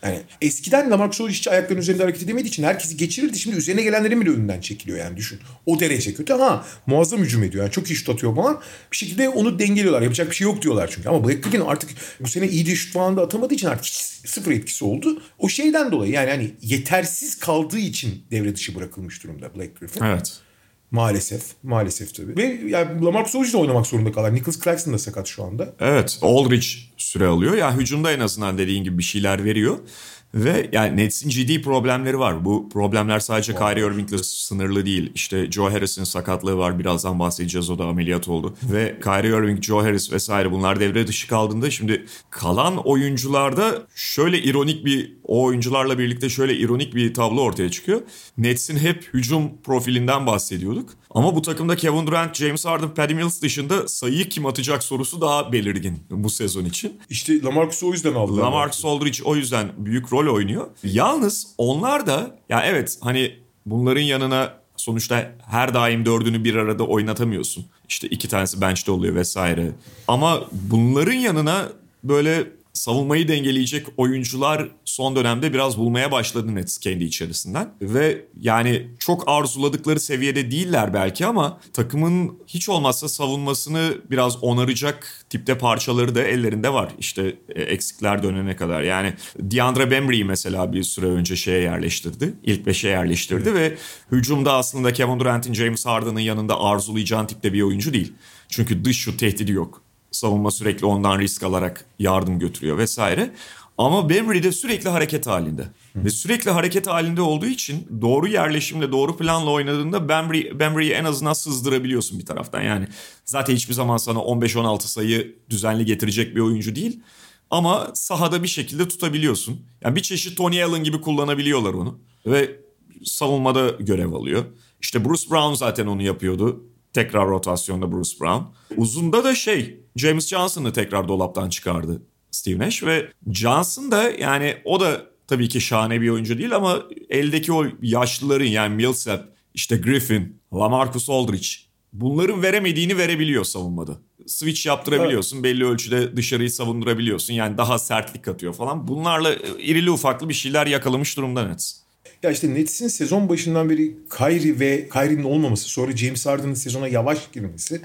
Speaker 2: Yani eskiden Aldridge hiç ayaklarının üzerinde hareket edemediği için herkesi geçirirdi. Şimdi üzerine gelenlerin bile önünden çekiliyor yani düşün. O derece kötü. Ha muazzam hücum ediyor. Yani çok iyi şut atıyor falan. Bir şekilde onu dengeliyorlar. Yapacak bir şey yok diyorlar çünkü. Ama Blake Griffin artık bu sene iyi de şut falan da atamadığı için artık hiç sıfır etkisi oldu. O şeyden dolayı yani hani yetersiz kaldığı için devre dışı bırakılmış durumda Blake Griffin.
Speaker 1: Evet.
Speaker 2: Maalesef. Maalesef tabii. Ve yani Lamarcus Aldridge oynamak zorunda kalır. Nicholas Claxton da sakat şu anda.
Speaker 1: Evet. Aldridge süre alıyor. Ya hücumda en azından dediğin gibi bir şeyler veriyor. Ve yani Nets'in ciddi problemleri var. Bu problemler sadece Kyrie Irving'le sınırlı değil. İşte Joe Harris'in sakatlığı var. Birazdan bahsedeceğiz. O da ameliyat oldu. Ve Kyrie Irving, Joe Harris vesaire bunlar devre dışı kaldığında şimdi kalan oyuncularda şöyle ironik bir o oyuncularla birlikte şöyle ironik bir tablo ortaya çıkıyor. Nets'in hep hücum profilinden bahsediyorduk. Ama bu takımda Kevin Durant, James Harden, Patty Mills dışında sayıyı kim atacak sorusu daha belirgin bu sezon için.
Speaker 2: İşte Lamarcus'u o yüzden aldılar.
Speaker 1: Lamarcus Aldridge o yüzden büyük rol oynuyor. Yalnız onlar da ya evet hani bunların yanına sonuçta her daim dördünü bir arada oynatamıyorsun. İşte iki tanesi bench'te oluyor vesaire. Ama bunların yanına böyle savunmayı dengeleyecek oyuncular son dönemde biraz bulmaya başladı Nets kendi içerisinden. Ve yani çok arzuladıkları seviyede değiller belki ama takımın hiç olmazsa savunmasını biraz onaracak tipte parçaları da ellerinde var. İşte e, eksikler dönene kadar. Yani DeAndre Bembry'i mesela bir süre önce şeye yerleştirdi. İlk beşe yerleştirdi ve hücumda aslında Kevin Durant'in James Harden'ın yanında arzulayacağın tipte bir oyuncu değil. Çünkü dış şut tehdidi yok savunma sürekli ondan risk alarak yardım götürüyor vesaire. Ama Bembry de sürekli hareket halinde. Ve sürekli hareket halinde olduğu için doğru yerleşimle, doğru planla oynadığında Bembry, Bembry'yi en azından sızdırabiliyorsun bir taraftan. Yani zaten hiçbir zaman sana 15-16 sayı düzenli getirecek bir oyuncu değil. Ama sahada bir şekilde tutabiliyorsun. Yani bir çeşit Tony Allen gibi kullanabiliyorlar onu. Ve savunmada görev alıyor. İşte Bruce Brown zaten onu yapıyordu. Tekrar rotasyonda Bruce Brown. Uzunda da şey James Johnson'ı tekrar dolaptan çıkardı Steve Nash ve Johnson da yani o da tabii ki şahane bir oyuncu değil ama eldeki o yaşlıların yani Millsap, işte Griffin, Lamarcus Aldridge bunların veremediğini verebiliyor savunmada. Switch yaptırabiliyorsun. Belli ölçüde dışarıyı savundurabiliyorsun. Yani daha sertlik katıyor falan. Bunlarla irili ufaklı bir şeyler yakalamış durumda Nets.
Speaker 2: Ya işte Nets'in sezon başından beri Kyrie ve Kyrie'nin olmaması, sonra James Harden'ın sezona yavaş girmesi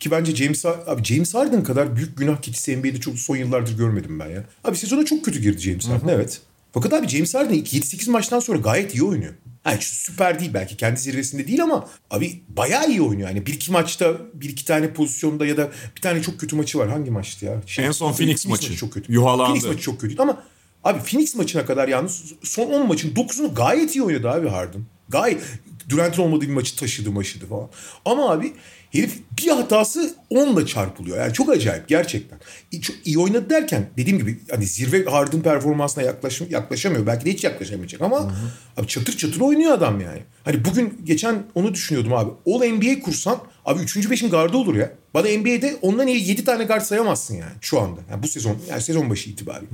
Speaker 2: ki bence James abi James Harden kadar büyük günah keçisi NBA'de çok son yıllardır görmedim ben ya. Abi sezona çok kötü girdi James Harden evet. Fakat abi James Harden ilk 7-8 maçtan sonra gayet iyi oynuyor. Yani süper değil belki kendi zirvesinde değil ama abi bayağı iyi oynuyor. Yani bir iki maçta bir iki tane pozisyonda ya da bir tane çok kötü maçı var. Hangi maçtı ya?
Speaker 1: En son Phoenix maçı.
Speaker 2: çok kötü.
Speaker 1: Yuhalandı.
Speaker 2: Phoenix maçı çok kötü ama abi Phoenix maçına kadar yalnız son 10 maçın 9'unu gayet iyi oynadı abi Harden. Gayet Durant'in olmadığı bir maçı taşıdı maşıdı falan. Ama abi herif bir hatası 10'la çarpılıyor. Yani çok acayip gerçekten. Çok iyi oynadı derken dediğim gibi hani zirve Harden performansına yaklaş, yaklaşamıyor. Belki de hiç yaklaşamayacak ama Hı-hı. abi çatır çatır oynuyor adam yani. Hani bugün geçen onu düşünüyordum abi. All NBA kursan abi 3. 5'in gardı olur ya. Bana NBA'de ondan iyi 7 tane guard sayamazsın yani şu anda. Yani bu sezon yani sezon başı itibariyle.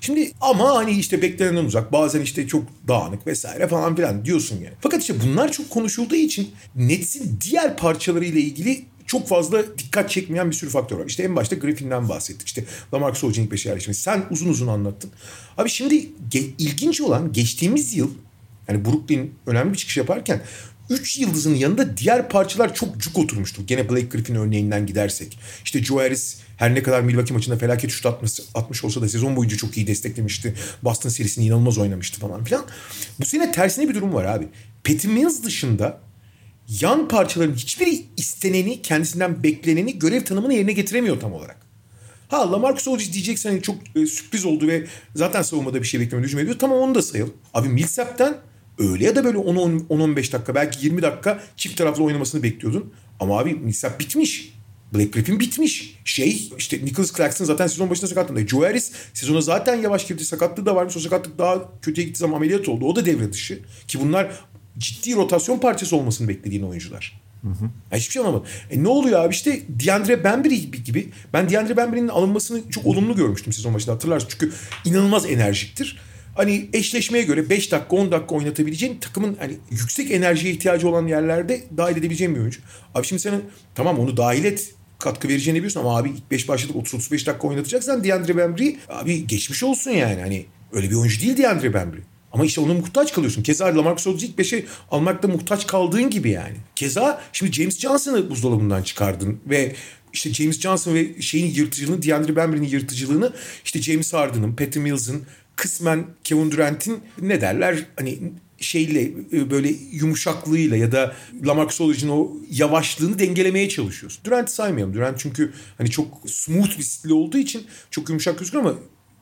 Speaker 2: Şimdi ama hani işte beklenenden uzak bazen işte çok dağınık vesaire falan filan diyorsun yani. Fakat işte bunlar çok konuşulduğu için Nets'in diğer parçalarıyla ilgili çok fazla dikkat çekmeyen bir sürü faktör var. İşte en başta Griffin'den bahsettik. İşte Lamarcus beşe yerleşmesi. Sen uzun uzun anlattın. Abi şimdi ge- ilginç olan geçtiğimiz yıl yani Brooklyn önemli bir çıkış yaparken 3 yıldızın yanında diğer parçalar çok cuk oturmuştu. Gene Blake Griffin örneğinden gidersek. İşte Joe Harris her ne kadar Milwaukee maçında felaket şut atmış, atmış olsa da sezon boyunca çok iyi desteklemişti. Boston serisini inanılmaz oynamıştı falan filan. Bu sene tersine bir durum var abi. Patty Mills dışında yan parçaların hiçbiri isteneni, kendisinden bekleneni, görev tanımını yerine getiremiyor tam olarak. Ha Lamarcus Aldridge diyeceksen hani çok e, sürpriz oldu ve zaten savunmada bir şey beklemiyor, hücum. Tamam onu da sayalım. Abi Millsap'ten öyle ya da böyle 10-15 dakika belki 20 dakika çift taraflı oynamasını bekliyordun. Ama abi Millsap bitmiş. Blake Griffin bitmiş. Şey işte Nicholas Claxton zaten sezon başında sakatlandı. Joe Harris sezona zaten yavaş girdi. Sakatlığı da varmış. O sakatlık daha kötüye gittiği zaman ameliyat oldu. O da devre dışı. Ki bunlar ciddi rotasyon parçası olmasını beklediğin oyuncular. Hı hı. Ya hiçbir şey anlamadım. E ne oluyor abi işte DeAndre Bembry gibi, gibi. Ben DeAndre Bembry'nin alınmasını çok olumlu görmüştüm sezon başında hatırlarsın. Çünkü inanılmaz enerjiktir. Hani eşleşmeye göre 5 dakika 10 dakika oynatabileceğin takımın hani yüksek enerjiye ihtiyacı olan yerlerde dahil edebileceğin bir oyuncu. Abi şimdi sen tamam onu dahil et katkı vereceğini biliyorsun ama abi ilk 5 başladık 30-35 dakika oynatacaksan DeAndre Bembry abi geçmiş olsun yani. Hani öyle bir oyuncu değil DeAndre Bembry. Ama işte ona muhtaç kalıyorsun. Keza Lamarcus Aldridge ilk 5'e almakta muhtaç kaldığın gibi yani. Keza şimdi James Johnson'ı buzdolabından çıkardın ve işte James Johnson ve şeyin yırtıcılığını, DeAndre Bembry'nin yırtıcılığını işte James Harden'ın, Patty Mills'ın, kısmen Kevin Durant'in ne derler hani şeyle böyle yumuşaklığıyla ya da Lamarcus Aldridge'in o yavaşlığını dengelemeye çalışıyorsun. Durant'i saymayalım. Durant çünkü hani çok smooth bir stil olduğu için çok yumuşak gözüküyor ama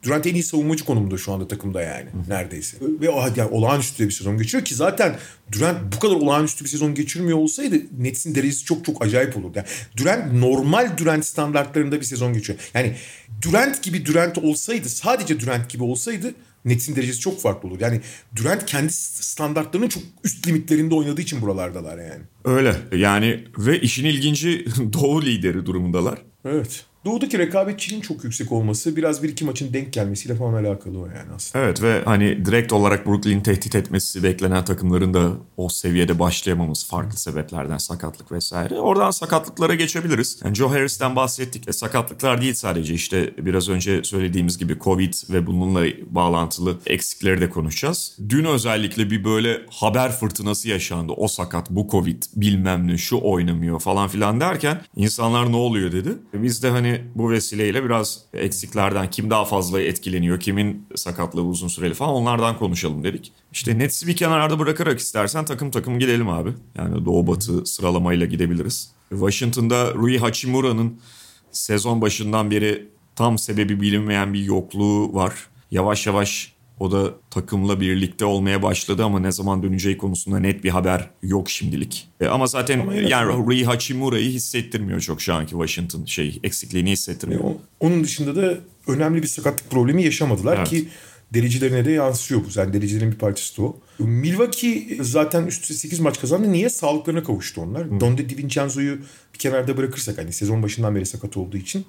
Speaker 2: Durant en iyi savunmacı konumunda şu anda takımda yani Hı. neredeyse. Ve yani olağanüstü bir sezon geçiriyor ki zaten Durant bu kadar olağanüstü bir sezon geçirmiyor olsaydı Nets'in derecesi çok çok acayip olurdu. Yani Durant normal Durant standartlarında bir sezon geçiyor. Yani Durant gibi Durant olsaydı sadece Durant gibi olsaydı Nets'in derecesi çok farklı olur. Yani Durant kendi standartlarının çok üst limitlerinde oynadığı için buralardalar yani.
Speaker 1: Öyle yani ve işin ilginci doğu lideri durumundalar.
Speaker 2: Evet. Doğudaki rekabetçiliğin çok yüksek olması biraz bir iki maçın denk gelmesiyle falan alakalı o yani aslında.
Speaker 1: Evet ve hani direkt olarak Brooklyn'i tehdit etmesi beklenen takımların da o seviyede başlayamaması farklı sebeplerden sakatlık vesaire. Oradan sakatlıklara geçebiliriz. Yani Joe Harris'ten bahsettik. E, sakatlıklar değil sadece işte biraz önce söylediğimiz gibi Covid ve bununla bağlantılı eksikleri de konuşacağız. Dün özellikle bir böyle haber fırtınası yaşandı. O sakat, bu Covid, bilmem ne, şu oynamıyor falan filan derken insanlar ne oluyor dedi. E, biz de hani bu vesileyle biraz eksiklerden kim daha fazla etkileniyor, kimin sakatlığı uzun süreli falan onlardan konuşalım dedik. İşte Nets'i bir kenarda bırakarak istersen takım takım gidelim abi. Yani doğu batı sıralamayla gidebiliriz. Washington'da Rui Hachimura'nın sezon başından beri tam sebebi bilinmeyen bir yokluğu var. Yavaş yavaş o da takımla birlikte olmaya başladı ama ne zaman döneceği konusunda net bir haber yok şimdilik. E, ama zaten ama yani Rui Hachimura'yı hissettirmiyor çok şu anki Washington şey eksikliğini hissettirmiyor. E,
Speaker 2: onun dışında da önemli bir sakatlık problemi yaşamadılar evet. ki derecelerine de yansıyor bu. Yani derecelerin bir parçası da o. Milwaukee zaten üst üste 8 maç kazandı. Niye? Sağlıklarına kavuştu onlar. Hı. Donde DiVincenzo'yu bir kenarda bırakırsak hani sezon başından beri sakat olduğu için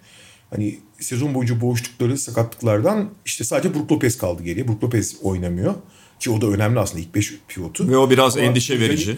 Speaker 2: hani sezon boyunca boğuştukları sakatlıklardan işte sadece Brook Lopez kaldı geriye. Brook Lopez oynamıyor. Ki o da önemli aslında ilk 5 pivotu.
Speaker 1: Ve o biraz Ama endişe verici.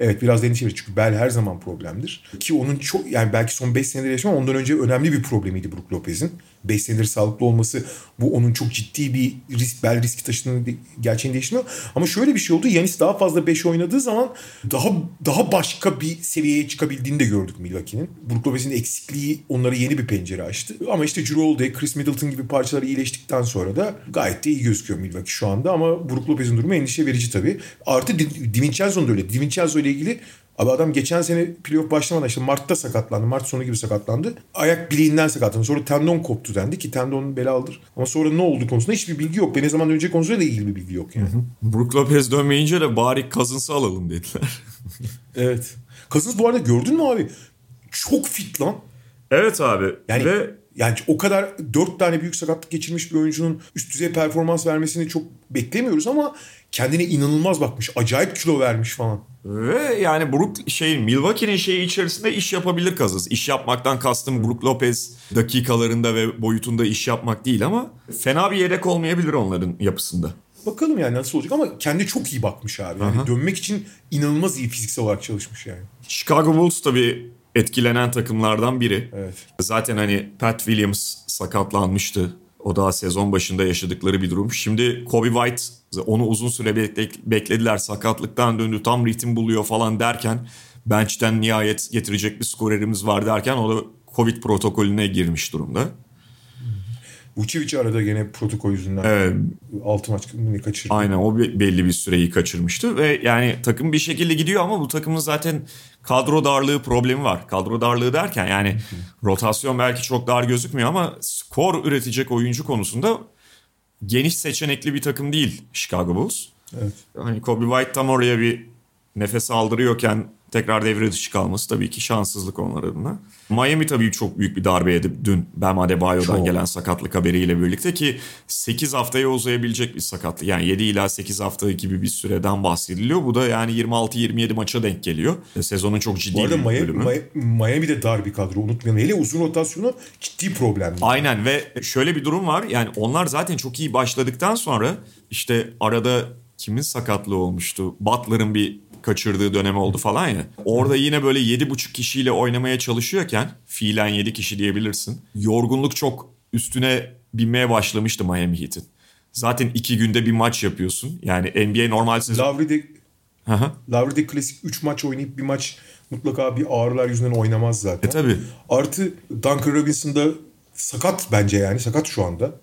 Speaker 2: Evet biraz endişe verici çünkü bel her zaman problemdir. Ki onun çok yani belki son 5 senedir yaşamam ondan önce önemli bir problemiydi Brook Lopez'in. 5 senedir sağlıklı olması bu onun çok ciddi bir risk, bel riski taşıdığını gerçeğini değiştirmiyor. Ama şöyle bir şey oldu. Yanis daha fazla 5 oynadığı zaman daha daha başka bir seviyeye çıkabildiğini de gördük Milwaukee'nin. Brook Lopez'in eksikliği onlara yeni bir pencere açtı. Ama işte Drew Holiday, Chris Middleton gibi parçalar iyileştikten sonra da gayet de iyi gözüküyor Milwaukee şu anda. Ama Brook Lopez'in durumu endişe verici tabii. Artı DiVincenzo'nun da öyle. DiVincenzo ile ilgili Abi adam geçen sene playoff başlamadan işte Mart'ta sakatlandı. Mart sonu gibi sakatlandı. Ayak bileğinden sakatlandı. Sonra tendon koptu dendi ki tendon belalıdır. Ama sonra ne oldu konusunda hiçbir bilgi yok. Ve ne zaman dönecek konusunda da ilgili bir bilgi yok yani. Hı
Speaker 1: hı. Brook Lopez dönmeyince de bari Cousins'ı alalım dediler.
Speaker 2: evet. Cousins bu arada gördün mü abi? Çok fit lan.
Speaker 1: Evet abi.
Speaker 2: Yani Ve yani o kadar dört tane büyük sakatlık geçirmiş bir oyuncunun üst düzey performans vermesini çok beklemiyoruz ama kendine inanılmaz bakmış. Acayip kilo vermiş falan.
Speaker 1: Ve yani Brook şey Milwaukee'nin şeyi içerisinde iş yapabilir Kazız. İş yapmaktan kastım Brook Lopez dakikalarında ve boyutunda iş yapmak değil ama fena bir yedek olmayabilir onların yapısında.
Speaker 2: Bakalım yani nasıl olacak ama kendi çok iyi bakmış abi. Yani dönmek için inanılmaz iyi fiziksel olarak çalışmış yani.
Speaker 1: Chicago Bulls tabii etkilenen takımlardan biri.
Speaker 2: Evet.
Speaker 1: Zaten hani Pat Williams sakatlanmıştı. O daha sezon başında yaşadıkları bir durum. Şimdi Kobe White onu uzun süre beklediler. Sakatlıktan döndü tam ritim buluyor falan derken bench'ten nihayet getirecek bir skorerimiz var derken o da Covid protokolüne girmiş durumda.
Speaker 2: Vucevic arada gene protokol yüzünden
Speaker 1: Evet.
Speaker 2: 6 maç kaçırdı.
Speaker 1: Aynen o belli bir süreyi kaçırmıştı ve yani takım bir şekilde gidiyor ama bu takımın zaten kadro darlığı problemi var. Kadro darlığı derken yani rotasyon belki çok dar gözükmüyor ama skor üretecek oyuncu konusunda geniş seçenekli bir takım değil Chicago Bulls.
Speaker 2: Evet.
Speaker 1: Hani Kobe White tam oraya bir nefes aldırıyorken tekrar devre dışı kalması tabii ki şanssızlık onlar adına. Miami tabii çok büyük bir darbe yedi dün Bam Adebayo'dan
Speaker 2: Çok.
Speaker 1: gelen sakatlık haberiyle birlikte ki 8 haftaya uzayabilecek bir sakatlık. Yani 7 ila 8 hafta gibi bir süreden bahsediliyor. Bu da yani 26-27 maça denk geliyor. E, Sezonun çok ciddi
Speaker 2: Bu arada
Speaker 1: bir
Speaker 2: Miami,
Speaker 1: bölümü.
Speaker 2: Miami- Miami'de dar bir kadro unutmayalım. Hele uzun rotasyonu ciddi problem.
Speaker 1: Aynen ve şöyle bir durum var. Yani onlar zaten çok iyi başladıktan sonra işte arada kimin sakatlığı olmuştu? Butler'ın bir kaçırdığı dönem oldu falan ya. Orada yine böyle 7,5 kişiyle oynamaya çalışıyorken fiilen 7 kişi diyebilirsin. Yorgunluk çok üstüne binmeye başlamıştı Miami Heat'in. Zaten iki günde bir maç yapıyorsun. Yani NBA normal sezon... Hı.
Speaker 2: Lavri'de klasik 3 maç oynayıp bir maç mutlaka bir ağrılar yüzünden oynamaz zaten.
Speaker 1: E tabii.
Speaker 2: Artı Duncan Robinson da sakat bence yani sakat şu anda.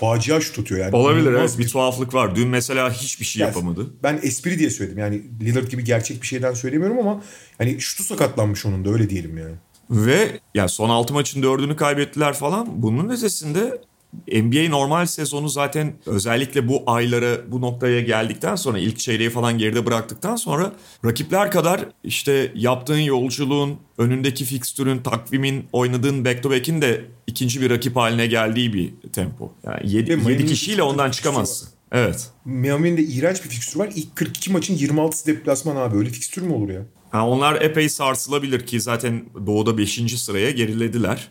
Speaker 2: Facia şut tutuyor yani.
Speaker 1: Olabilir evet bir tuhaflık var. Dün mesela hiçbir şey yapamadı.
Speaker 2: Ben espri diye söyledim yani Lillard gibi gerçek bir şeyden söylemiyorum ama hani şutu sakatlanmış onun da öyle diyelim yani.
Speaker 1: Ve ya son 6 maçın 4'ünü kaybettiler falan. Bunun ötesinde NBA normal sezonu zaten özellikle bu aylara bu noktaya geldikten sonra ilk çeyreği falan geride bıraktıktan sonra rakipler kadar işte yaptığın yolculuğun, önündeki fikstürün, takvimin, oynadığın back to back'in de ikinci bir rakip haline geldiği bir tempo. Yani 7,
Speaker 2: Ve Miami'nin
Speaker 1: kişiyle ondan çıkamazsın. Evet.
Speaker 2: Miami'nin de iğrenç bir fikstürü var. İlk 42 maçın 26'sı deplasman abi. Öyle fikstür mü olur ya?
Speaker 1: Ha, onlar epey sarsılabilir ki zaten doğuda 5. sıraya gerilediler.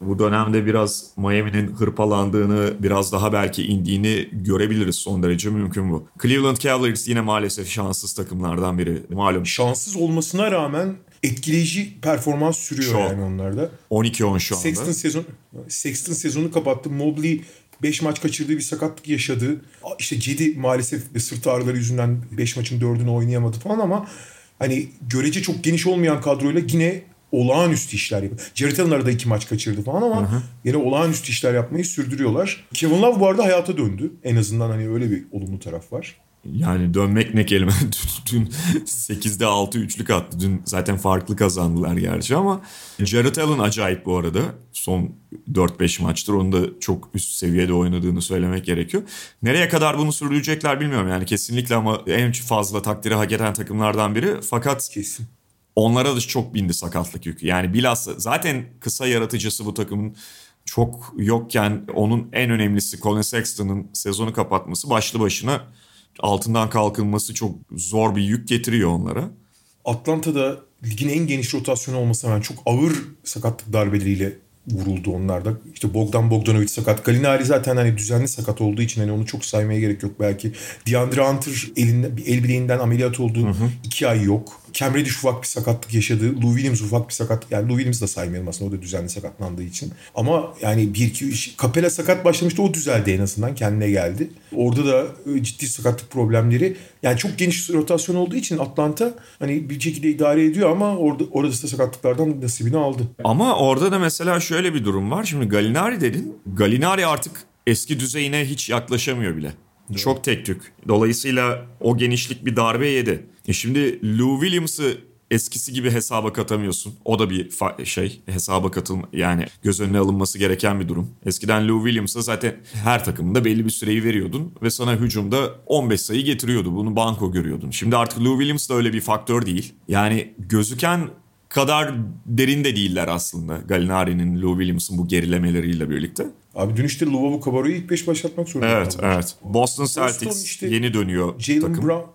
Speaker 1: Bu dönemde biraz Miami'nin hırpalandığını, biraz daha belki indiğini görebiliriz. Son derece mümkün bu. Cleveland Cavaliers yine maalesef şanssız takımlardan biri. Malum
Speaker 2: Şanssız olmasına rağmen etkileyici performans sürüyor
Speaker 1: Çok.
Speaker 2: yani onlarda.
Speaker 1: 12-10 şu anda.
Speaker 2: Sexton sezon Sexton sezonu kapattı. Mobley 5 maç kaçırdığı bir sakatlık yaşadı. İşte Cedi maalesef sırt ağrıları yüzünden 5 maçın 4'ünü oynayamadı falan ama hani görece çok geniş olmayan kadroyla yine olağanüstü işler yapıyor. Jared Allen arada 2 maç kaçırdı falan ama yine olağanüstü işler yapmayı sürdürüyorlar. Kevin Love bu arada hayata döndü. En azından hani öyle bir olumlu taraf var.
Speaker 1: Yani dönmek ne kelime. Dün 8'de 6 üçlük attı. Dün zaten farklı kazandılar gerçi ama Jared Allen acayip bu arada. Son 4-5 maçtır. Onu da çok üst seviyede oynadığını söylemek gerekiyor. Nereye kadar bunu sürdürecekler bilmiyorum. Yani kesinlikle ama en fazla takdiri hak eden takımlardan biri. Fakat
Speaker 2: Kesin.
Speaker 1: Onlara da çok bindi sakatlık yükü. Yani bilhassa zaten kısa yaratıcısı bu takımın çok yokken onun en önemlisi Colin Sexton'ın sezonu kapatması başlı başına altından kalkılması çok zor bir yük getiriyor onlara.
Speaker 2: Atlanta'da ligin en geniş rotasyonu olmasına rağmen çok ağır sakatlık darbeleriyle vuruldu onlar da. İşte Bogdan Bogdanovic sakat. Galinari zaten hani düzenli sakat olduğu için hani onu çok saymaya gerek yok belki. DeAndre Hunter elinde, bir el bileğinden ameliyat oldu. iki ay yok. Cam Reddish ufak bir sakatlık yaşadı. Lou Williams ufak bir sakatlık. Yani Lou Williams da saymayalım aslında o da düzenli sakatlandığı için. Ama yani bir iki üç Capella sakat başlamıştı o düzeldi en azından kendine geldi. Orada da e, ciddi sakatlık problemleri. Yani çok geniş rotasyon olduğu için Atlanta hani bir şekilde idare ediyor ama orada orada da sakatlıklardan nasibini aldı.
Speaker 1: Ama orada da mesela şöyle bir durum var. Şimdi Galinari dedin. Galinari artık eski düzeyine hiç yaklaşamıyor bile. Çok tek tük. Dolayısıyla o genişlik bir darbe yedi. E şimdi Lou Williams'ı eskisi gibi hesaba katamıyorsun. O da bir fa- şey hesaba katılma yani göz önüne alınması gereken bir durum. Eskiden Lou Williams'a zaten her takımında belli bir süreyi veriyordun ve sana hücumda 15 sayı getiriyordu. Bunu banko görüyordun. Şimdi artık Lou Williams da öyle bir faktör değil. Yani gözüken kadar derin de değiller aslında. Galinari'nin, Lou Williams'ın bu gerilemeleriyle birlikte.
Speaker 2: Abi dün işte Luvavu Cabarro'yu ilk 5 başlatmak zorunda
Speaker 1: Evet,
Speaker 2: kaldılar.
Speaker 1: evet. Boston Celtics
Speaker 2: işte
Speaker 1: yeni dönüyor
Speaker 2: Jalen
Speaker 1: takım.
Speaker 2: Brown.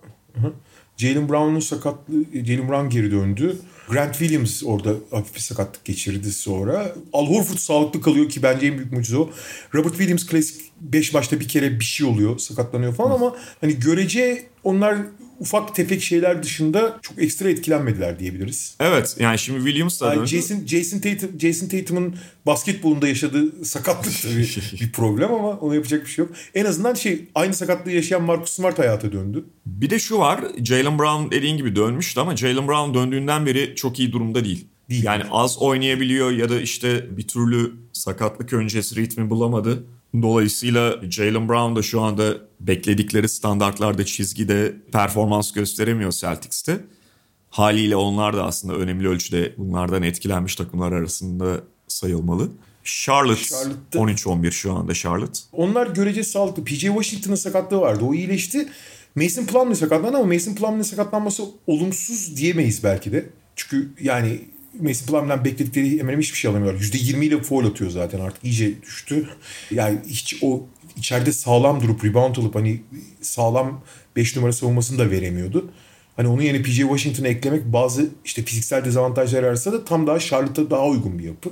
Speaker 2: Jalen Brown'un sakatlığı Jalen Brown geri döndü. Grant Williams orada hafif bir sakatlık geçirdi sonra. Al Horford sağlıklı kalıyor ki bence en büyük mucize o. Robert Williams klasik 5 maçta bir kere bir şey oluyor sakatlanıyor falan ama hani görece onlar ufak tefek şeyler dışında çok ekstra etkilenmediler diyebiliriz.
Speaker 1: Evet yani şimdi Williams da
Speaker 2: Yani. Jason Jason Tatum Jason Tatum'un basketbolunda yaşadığı sakatlık tabii bir problem ama ona yapacak bir şey yok. En azından şey aynı sakatlığı yaşayan Marcus Smart hayata döndü.
Speaker 1: Bir de şu var Jalen Brown dediğin gibi dönmüştü ama Jalen Brown döndüğünden beri çok iyi durumda değil.
Speaker 2: Değil.
Speaker 1: Yani az oynayabiliyor ya da işte bir türlü sakatlık öncesi ritmi bulamadı. Dolayısıyla Jalen Brown da şu anda bekledikleri standartlarda çizgide performans gösteremiyor Celtics'te. Haliyle onlar da aslında önemli ölçüde bunlardan etkilenmiş takımlar arasında sayılmalı. Charlotte,
Speaker 2: Charlotte'da-
Speaker 1: 13-11 şu anda Charlotte.
Speaker 2: Onlar görece sağlıklı. PJ Washington'ın sakatlığı vardı. O iyileşti. Mason Plumlee sakatlandı ama Mason Plumlee'nin sakatlanması olumsuz diyemeyiz belki de. Çünkü yani Mason Plumlee'den bekledikleri hemen hiçbir şey alamıyorlar. %20 ile foul atıyor zaten artık iyice düştü. Yani hiç o içeride sağlam durup rebound alıp hani sağlam 5 numara savunmasını da veremiyordu. Hani onun yerine PJ Washington'ı eklemek bazı işte fiziksel dezavantajlar arasında da tam daha Charlotte'a daha uygun bir yapı.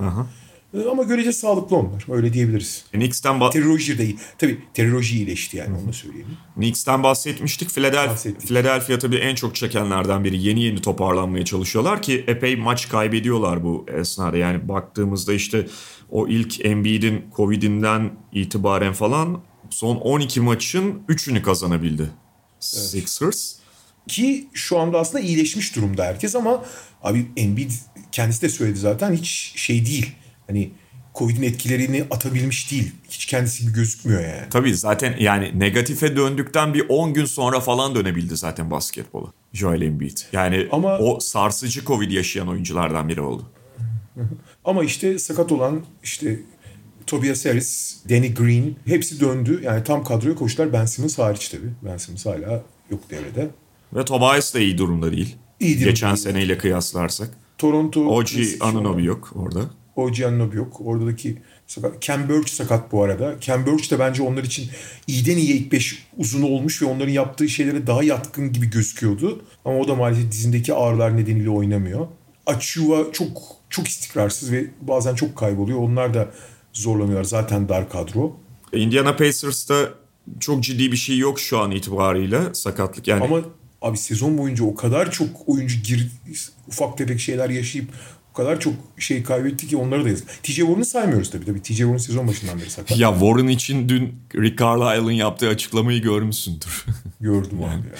Speaker 2: Ee, Ama görece sağlıklı onlar. Öyle diyebiliriz.
Speaker 1: Knicks'ten, ba-
Speaker 2: Terry Rozier de iyi. Tabii Terry Rozier iyileşti yani onu söyleyelim.
Speaker 1: Knicks'ten bahsetmiştik. Philadelphia,
Speaker 2: Bahsettik.
Speaker 1: Philadelphia tabii en çok çekenlerden biri. Yeni yeni toparlanmaya çalışıyorlar ki epey maç kaybediyorlar bu esnada. Yani baktığımızda işte o ilk Embiid'in Covid'inden itibaren falan son 12 maçın 3'ünü kazanabildi. Sixers.
Speaker 2: Ki şu anda aslında iyileşmiş durumda herkes ama abi Embiid kendisi de söyledi zaten hiç şey değil. Hani Covid'in etkilerini atabilmiş değil. Hiç kendisi gibi gözükmüyor yani.
Speaker 1: Tabii zaten yani negatife döndükten bir 10 gün sonra falan dönebildi zaten basketbola. Joel Embiid. Yani
Speaker 2: Ama-
Speaker 1: o sarsıcı Covid yaşayan oyunculardan biri oldu.
Speaker 2: Ama işte sakat olan işte Tobias Harris, Danny Green hepsi döndü. Yani tam kadroya koştular. Ben Simmons hariç tabii. Ben Simmons hala yok devrede.
Speaker 1: Ve Tobias da iyi durumda değil.
Speaker 2: İyi durumda
Speaker 1: Geçen
Speaker 2: değil.
Speaker 1: seneyle kıyaslarsak.
Speaker 2: Toronto...
Speaker 1: Oji Anunoby yok orada.
Speaker 2: Oji Anunoby yok. Oradaki sakat. Cam Birch sakat bu arada. Cam Birch de bence onlar için iyiden iyiye ilk beş uzunu olmuş ve onların yaptığı şeylere daha yatkın gibi gözüküyordu. Ama o da maalesef dizindeki ağrılar nedeniyle oynamıyor. Achua çok çok istikrarsız ve bazen çok kayboluyor. Onlar da zorlanıyorlar. Zaten dar kadro.
Speaker 1: Indiana Pacers'ta çok ciddi bir şey yok şu an itibarıyla sakatlık yani.
Speaker 2: Ama abi sezon boyunca o kadar çok oyuncu gir, ufak tefek şeyler yaşayıp o kadar çok şey kaybetti ki onları da yazık. TJ Warren'ı saymıyoruz tabii. tabii. TJ Warren sezon başından beri sakat.
Speaker 1: Ya Warren için dün Rick Carlisle'ın yaptığı açıklamayı görmüşsündür.
Speaker 2: Gördüm abi ya.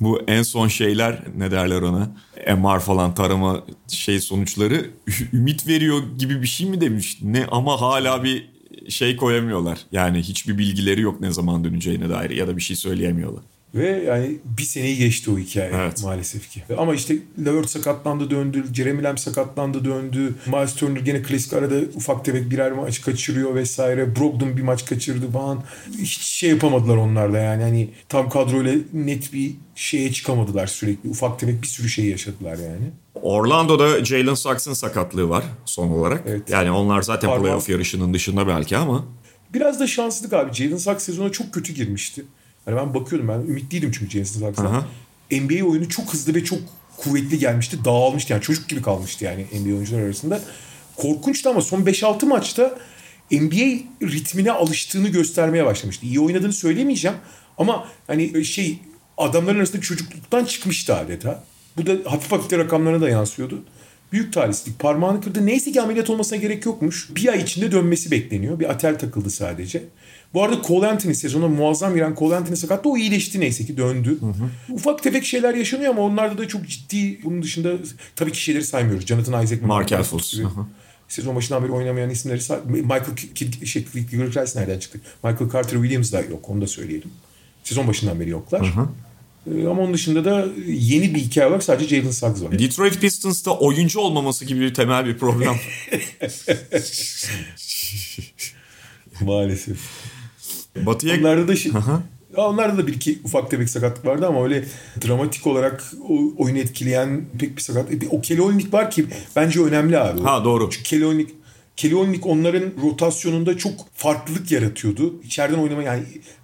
Speaker 1: Bu en son şeyler ne derler ona? MR falan tarama şey sonuçları ümit veriyor gibi bir şey mi demiş? Ne ama hala bir şey koyamıyorlar. Yani hiçbir bilgileri yok ne zaman döneceğine dair ya da bir şey söyleyemiyorlar.
Speaker 2: Ve yani bir seneyi geçti o hikaye
Speaker 1: Evet.
Speaker 2: maalesef ki. Ama işte Levert sakatlandı döndü, Jeremy Lamb sakatlandı döndü. Miles Turner gene klasik arada ufak tefek birer maç kaçırıyor vesaire. Brogdon bir maç kaçırdı falan. Hiç şey yapamadılar onlarla yani. Hani tam kadroyla net bir şeye çıkamadılar sürekli. Ufak tefek bir sürü şey yaşadılar yani.
Speaker 1: Orlando'da Jalen Saks'ın sakatlığı var son olarak.
Speaker 2: Evet.
Speaker 1: Yani onlar zaten playoff yarışının dışında belki ama
Speaker 2: Biraz da şanslılık abi. Jalen Suggs sezona çok kötü girmişti. Hani ben bakıyordum ben ümitliydim çünkü Suggs'tan.
Speaker 1: Aha.
Speaker 2: NBA oyunu çok hızlı ve çok kuvvetli gelmişti. Dağılmıştı yani çocuk gibi kalmıştı yani NBA oyuncular arasında. Korkunçtu ama son 5-6 maçta NBA ritmine alıştığını göstermeye başlamıştı. İyi oynadığını söyleyemeyeceğim ama hani şey adamların arasında çocukluktan çıkmıştı adeta. Bu da hafif hafif de rakamlarına da yansıyordu. Büyük talihsizlik. Parmağını kırdı. Neyse ki ameliyat olmasına gerek yokmuş. Bir ay içinde dönmesi bekleniyor. Bir atel takıldı sadece. Bu arada Cole Anthony sezona muazzam giren Cole Anthony sakattı. O iyileşti neyse ki döndü. Ufak tefek şeyler yaşanıyor ama onlarda da çok ciddi bunun dışında tabii ki şeyleri saymıyoruz. Jonathan Isaac, gibi.
Speaker 1: Aha.
Speaker 2: Sezon başından beri oynamayan isimleri say- Michael Kidd, şey, Rice nereden çıktı? Michael Carter Williams da yok. Onu da söyleyelim. Sezon başından beri yoklar. Ee, Ama onun dışında da yeni bir hikaye olarak sadece Jalen Suggs var.
Speaker 1: Detroit Pistons'ta oyuncu olmaması gibi bir temel bir problem.
Speaker 2: Maalesef.
Speaker 1: Batı'ya
Speaker 2: Onlarda da şey, Ya onlarda da bir iki ufak tefek sakatlık vardı ama öyle dramatik olarak oyunu etkileyen pek bir sakat. Bir- O Kelonic var ki bence önemli abi.
Speaker 1: Ha, doğru.
Speaker 2: Çünkü Kelonic Kelonic onların rotasyonunda çok farklılık yaratıyordu. İçeriden oynama yani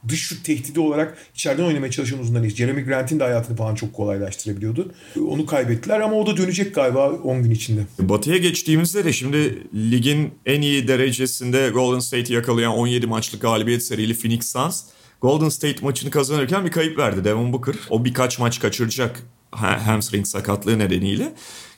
Speaker 2: dış şut tehdidi olarak içeriden oynamaya çalışan uzunlar. Jeremy Grant'in de hayatını falan çok kolaylaştırabiliyordu. Onu kaybettiler ama o da dönecek galiba 10 gün içinde.
Speaker 1: Batı'ya geçtiğimizde de şimdi ligin en iyi derecesinde Golden State'i yakalayan 17 maçlık galibiyet serili Phoenix Suns Golden State maçını kazanırken bir kayıp verdi Devin Booker. O birkaç maç kaçıracak hamstring sakatlığı nedeniyle.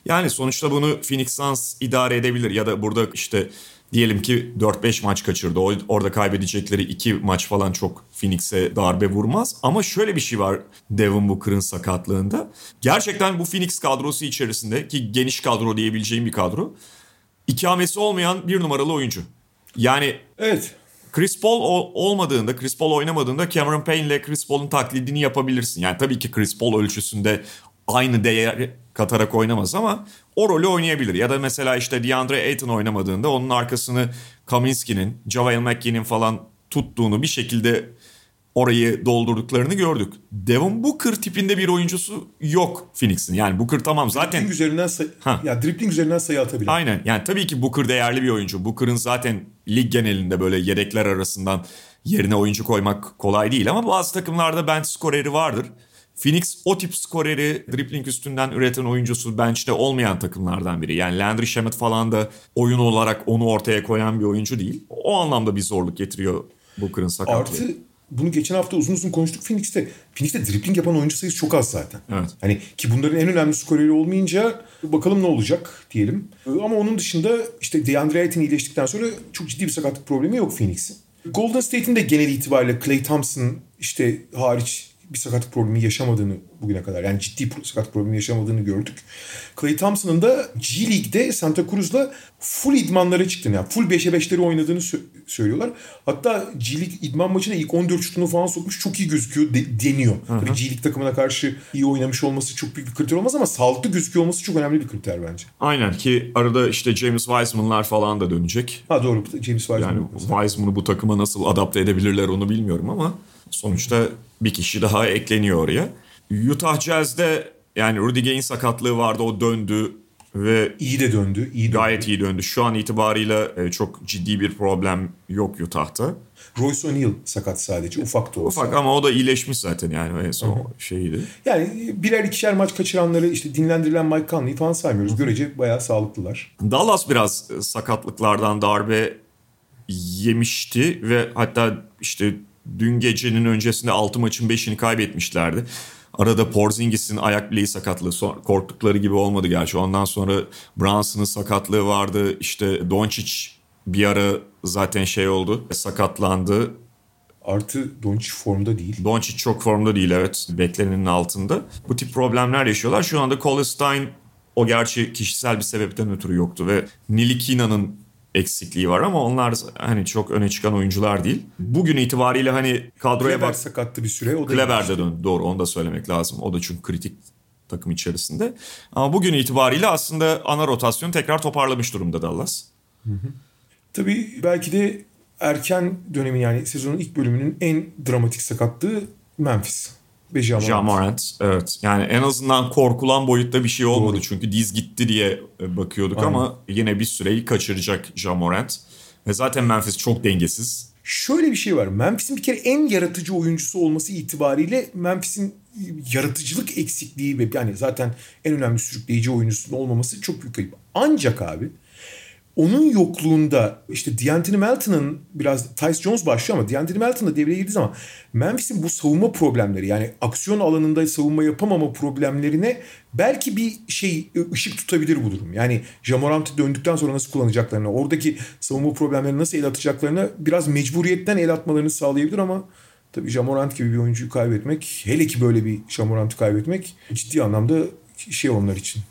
Speaker 1: Yani sonuçta bunu Phoenix Suns idare edebilir ya da burada işte diyelim ki 4-5 maç kaçırdı. Orada kaybedecekleri 2 maç falan çok Phoenix'e darbe vurmaz. Ama şöyle bir şey var Devin Booker'ın sakatlığında. Gerçekten bu Phoenix kadrosu içerisinde ki geniş kadro diyebileceğim bir kadro. İkamesi olmayan bir numaralı oyuncu. Yani
Speaker 2: Evet.
Speaker 1: Chris Paul olmadığında, Chris Paul oynamadığında Cameron Payne ile Chris Paul'un taklidini yapabilirsin. Yani tabii ki Chris Paul ölçüsünde aynı değer katarak oynamaz ama o rolü oynayabilir. Ya da mesela işte DeAndre Ayton oynamadığında onun arkasını Kaminski'nin, JaVale McGee'nin falan tuttuğunu bir şekilde orayı doldurduklarını gördük. Devin Booker tipinde bir oyuncusu yok Phoenix'in. Yani Booker tamam zaten...
Speaker 2: Dribbling üzerinden, say- ya dribbling üzerinden sayı atabilir.
Speaker 1: Aynen. Yani tabii ki Booker değerli bir oyuncu. Booker'ın zaten lig genelinde böyle yedekler arasından yerine oyuncu koymak kolay değil ama bazı takımlarda bench skoreri vardır. Phoenix o tip skoreri dribbling üstünden üreten oyuncusu bench'te olmayan takımlardan biri. Yani Landry Shamet falan da oyun olarak onu ortaya koyan bir oyuncu değil. O anlamda bir zorluk getiriyor Booker'ın sakatlığı.
Speaker 2: Artı bunu geçen hafta uzun uzun konuştuk Phoenix'te. Phoenix'te dribbling yapan oyuncu sayısı çok az zaten.
Speaker 1: Evet.
Speaker 2: Hani ki bunların en önemli skoreri olmayınca bakalım ne olacak diyelim. Ama onun dışında işte DeAndre Ayton iyileştikten sonra çok ciddi bir sakatlık problemi yok Phoenix'in. Golden State'in de genel itibariyle Clay Thompson işte hariç bir sakatlık problemi yaşamadığını bugüne kadar yani ciddi sakatlık problemi yaşamadığını gördük. Clay Thompson'ın da G League'de Santa Cruz'la full idmanlara çıktığını yani full 5'e 5'leri oynadığını sö- söylüyorlar. Hatta G League idman maçına ilk 14 şutunu falan sokmuş çok iyi gözüküyor de- deniyor. Tabii G League takımına karşı iyi oynamış olması çok büyük bir kriter olmaz ama sağlıklı gözüküyor olması çok önemli bir kriter bence.
Speaker 1: Aynen ki arada işte James Wiseman'lar falan da dönecek.
Speaker 2: Ha doğru James Wiseman.
Speaker 1: Yani Wiseman'ı bu takıma nasıl adapte edebilirler onu bilmiyorum ama sonuçta bir kişi daha ekleniyor oraya. Utah Jazz'de yani Rudy Gay'in sakatlığı vardı o döndü ve
Speaker 2: iyi de döndü. iyi
Speaker 1: gayet iyi döndü. Şu an itibarıyla e, çok ciddi bir problem yok Utah'ta.
Speaker 2: Royce O'Neal sakat sadece ufak da olsa.
Speaker 1: Ufak ama o da iyileşmiş zaten yani en son şeyiydi.
Speaker 2: Yani birer ikişer maç kaçıranları işte dinlendirilen Mike Conley'i falan saymıyoruz. Görece bayağı sağlıklılar.
Speaker 1: Dallas biraz sakatlıklardan darbe yemişti ve hatta işte dün gecenin öncesinde 6 maçın 5'ini kaybetmişlerdi. Arada Porzingis'in ayak bileği sakatlığı korktukları gibi olmadı gerçi. Ondan sonra Brunson'ın sakatlığı vardı. İşte Doncic bir ara zaten şey oldu sakatlandı.
Speaker 2: Artı Doncic formda değil.
Speaker 1: Doncic çok formda değil evet. Beklenenin altında. Bu tip problemler yaşıyorlar. Şu anda Cole Stein o gerçi kişisel bir sebepten ötürü yoktu ve Nilikina'nın eksikliği var ama onlar hani çok öne çıkan oyuncular değil. Bugün itibariyle hani kadroya
Speaker 2: Kleber
Speaker 1: bak.
Speaker 2: sakattı bir süre. O da
Speaker 1: Kleber de döndü. Doğru onu da söylemek lazım. O da çünkü kritik takım içerisinde. Ama bugün itibariyle aslında ana rotasyon tekrar toparlamış durumda Dallas.
Speaker 2: Hı hı. Tabii belki de erken dönemi yani sezonun ilk bölümünün en dramatik sakatlığı Memphis. Ve
Speaker 1: Jamorant. Jamorant. Evet. Yani en azından korkulan boyutta bir şey olmadı. Doğru. Çünkü diz gitti diye bakıyorduk Aynen. ama yine bir süreyi kaçıracak Jamorant. Ve zaten Memphis çok dengesiz.
Speaker 2: Şöyle bir şey var. Memphis'in bir kere en yaratıcı oyuncusu olması itibariyle Memphis'in yaratıcılık eksikliği ve yani zaten en önemli sürükleyici oyuncusunun olmaması çok büyük kayıp. Ancak abi onun yokluğunda işte D'Anthony Melton'ın biraz Tyce Jones başlıyor ama D'Anthony Melton da devreye girdiği zaman Memphis'in bu savunma problemleri yani aksiyon alanında savunma yapamama problemlerine belki bir şey ışık tutabilir bu durum. Yani Jamorant'ı döndükten sonra nasıl kullanacaklarını, oradaki savunma problemlerini nasıl el atacaklarını biraz mecburiyetten el atmalarını sağlayabilir ama tabii Jamorant gibi bir oyuncuyu kaybetmek, hele ki böyle bir Jamorant'ı kaybetmek ciddi anlamda şey onlar için.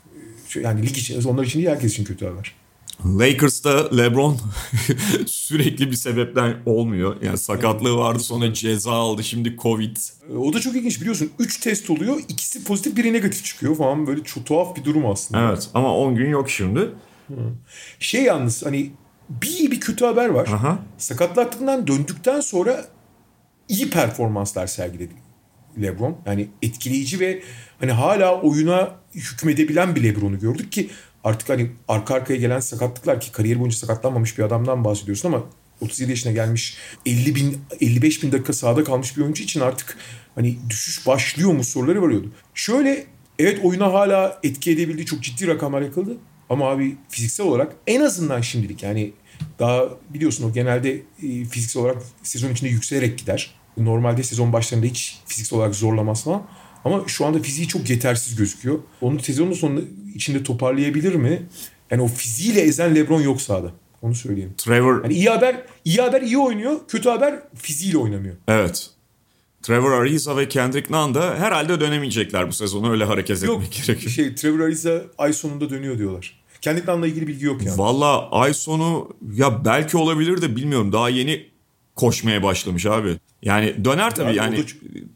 Speaker 2: Yani lig için, onlar için değil herkes için kötü haber.
Speaker 1: Lakers'ta LeBron sürekli bir sebepten olmuyor. Yani sakatlığı vardı sonra ceza aldı şimdi Covid.
Speaker 2: O da çok ilginç biliyorsun. 3 test oluyor. ikisi pozitif biri negatif çıkıyor falan. Böyle çok tuhaf bir durum aslında.
Speaker 1: Evet ama 10 gün yok şimdi.
Speaker 2: Şey yalnız hani bir iyi bir kötü haber var.
Speaker 1: Aha.
Speaker 2: Sakatlıktan döndükten sonra iyi performanslar sergiledi LeBron. Yani etkileyici ve hani hala oyuna hükmedebilen bir LeBron'u gördük ki artık hani arka arkaya gelen sakatlıklar ki kariyer boyunca sakatlanmamış bir adamdan bahsediyorsun ama 37 yaşına gelmiş 50 bin 55 bin dakika sahada kalmış bir oyuncu için artık hani düşüş başlıyor mu soruları varıyordu. Şöyle evet oyuna hala etki edebildiği çok ciddi rakamlar yakıldı. Ama abi fiziksel olarak en azından şimdilik yani daha biliyorsun o genelde fiziksel olarak sezon içinde yükselerek gider. Normalde sezon başlarında hiç fiziksel olarak zorlamaz falan. Ama şu anda fiziği çok yetersiz gözüküyor. Onu sezonun sonunda içinde toparlayabilir mi? Yani o fiziğiyle ezen LeBron yok sahada. Onu söyleyeyim.
Speaker 1: Trevor
Speaker 2: Yani iyi haber, iyi haber iyi oynuyor. Kötü haber fiziğiyle oynamıyor.
Speaker 1: evet. Trevor Ariza ve Kendrick Nunn da herhalde dönemeyecekler bu sezonu. Öyle hareket
Speaker 2: Yok
Speaker 1: etmek gerekiyor.
Speaker 2: şey Trevor Ariza ay sonunda dönüyor diyorlar. Kendi Nunn'la ilgili bilgi yok yani.
Speaker 1: Valla ay sonu ya belki olabilir de bilmiyorum. Daha yeni koşmaya başlamış abi. Yani döner tabii
Speaker 2: Abi
Speaker 1: yani.
Speaker 2: o, da,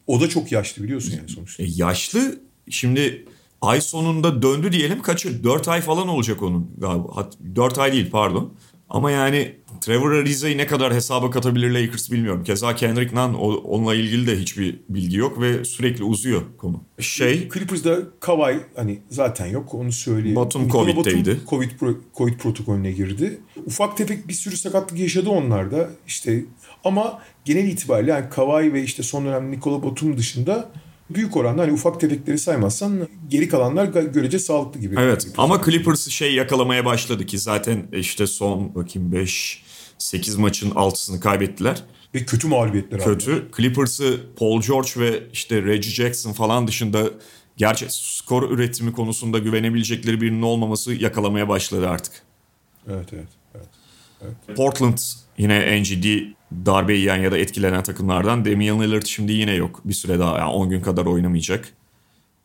Speaker 2: o da çok yaşlı biliyorsun yani sonuçta.
Speaker 1: E, yaşlı şimdi ay sonunda döndü diyelim kaçı? 4 ay falan olacak onun galiba. Hat- 4 ay değil pardon. Ama yani Trevor Ariza'yı ne kadar hesaba katabilir Lakers bilmiyorum. Keza Kendrick Nunn onunla ilgili de hiçbir bilgi yok ve sürekli uzuyor konu. Şey
Speaker 2: Clippers'da Kawhi hani zaten yok onu söyleyeyim.
Speaker 1: Batum Covid'deydi.
Speaker 2: Batum Covid, pro- Covid protokolüne girdi. Ufak tefek bir sürü sakatlık yaşadı onlar da. İşte ama genel itibariyle yani Kawhi ve işte son dönem Nikola Batum dışında büyük oranda hani ufak tefekleri saymazsan geri kalanlar görece sağlıklı gibi.
Speaker 1: evet ama Clippers şey yakalamaya başladı ki zaten işte son bakayım 5 8 maçın 6'sını kaybettiler.
Speaker 2: Ve kötü mağlubiyetler
Speaker 1: kötü. Clippers'ı Paul George ve işte Reggie Jackson falan dışında gerçek skor üretimi konusunda güvenebilecekleri birinin olmaması yakalamaya başladı artık.
Speaker 2: Evet evet. evet.
Speaker 1: Portland yine NGD darbe yiyen ya da etkilenen takımlardan. Damian Lillard şimdi yine yok. Bir süre daha yani 10 gün kadar oynamayacak.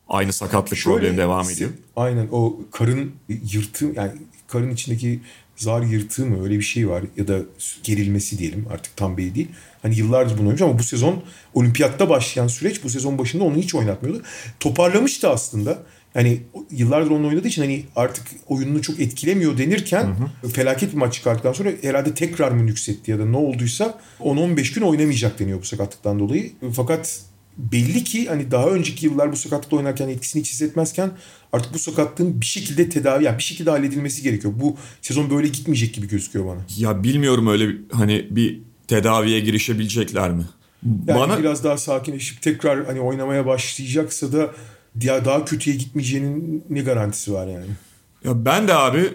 Speaker 1: Aynı sakatlık
Speaker 2: Şöyle,
Speaker 1: problemi devam ediyor.
Speaker 2: Aynen o karın yırtığı yani karın içindeki zar yırtığı mı öyle bir şey var ya da gerilmesi diyelim artık tam belli değil. Hani yıllardır bunu oynamış ama bu sezon olimpiyatta başlayan süreç bu sezon başında onu hiç oynatmıyordu. Toparlamıştı aslında. Hani yıllardır onunla oynadığı için hani artık oyununu çok etkilemiyor denirken felaket bir maç çıkarttıktan sonra herhalde tekrar mı nüksetti ya da ne olduysa 10-15 gün oynamayacak deniyor bu sakatlıktan dolayı. Fakat belli ki hani daha önceki yıllar bu sakatlıkta oynarken etkisini hiç hissetmezken artık bu sakatlığın bir şekilde tedavi yani bir şekilde halledilmesi gerekiyor. Bu sezon böyle gitmeyecek gibi gözüküyor bana.
Speaker 1: Ya bilmiyorum öyle bir- hani bir tedaviye girişebilecekler mi?
Speaker 2: Yani
Speaker 1: Bana
Speaker 2: biraz daha sakinleşip tekrar hani oynamaya başlayacaksa da ya daha kötüye gitmeyeceğinin ne garantisi var yani?
Speaker 1: ya ben de abi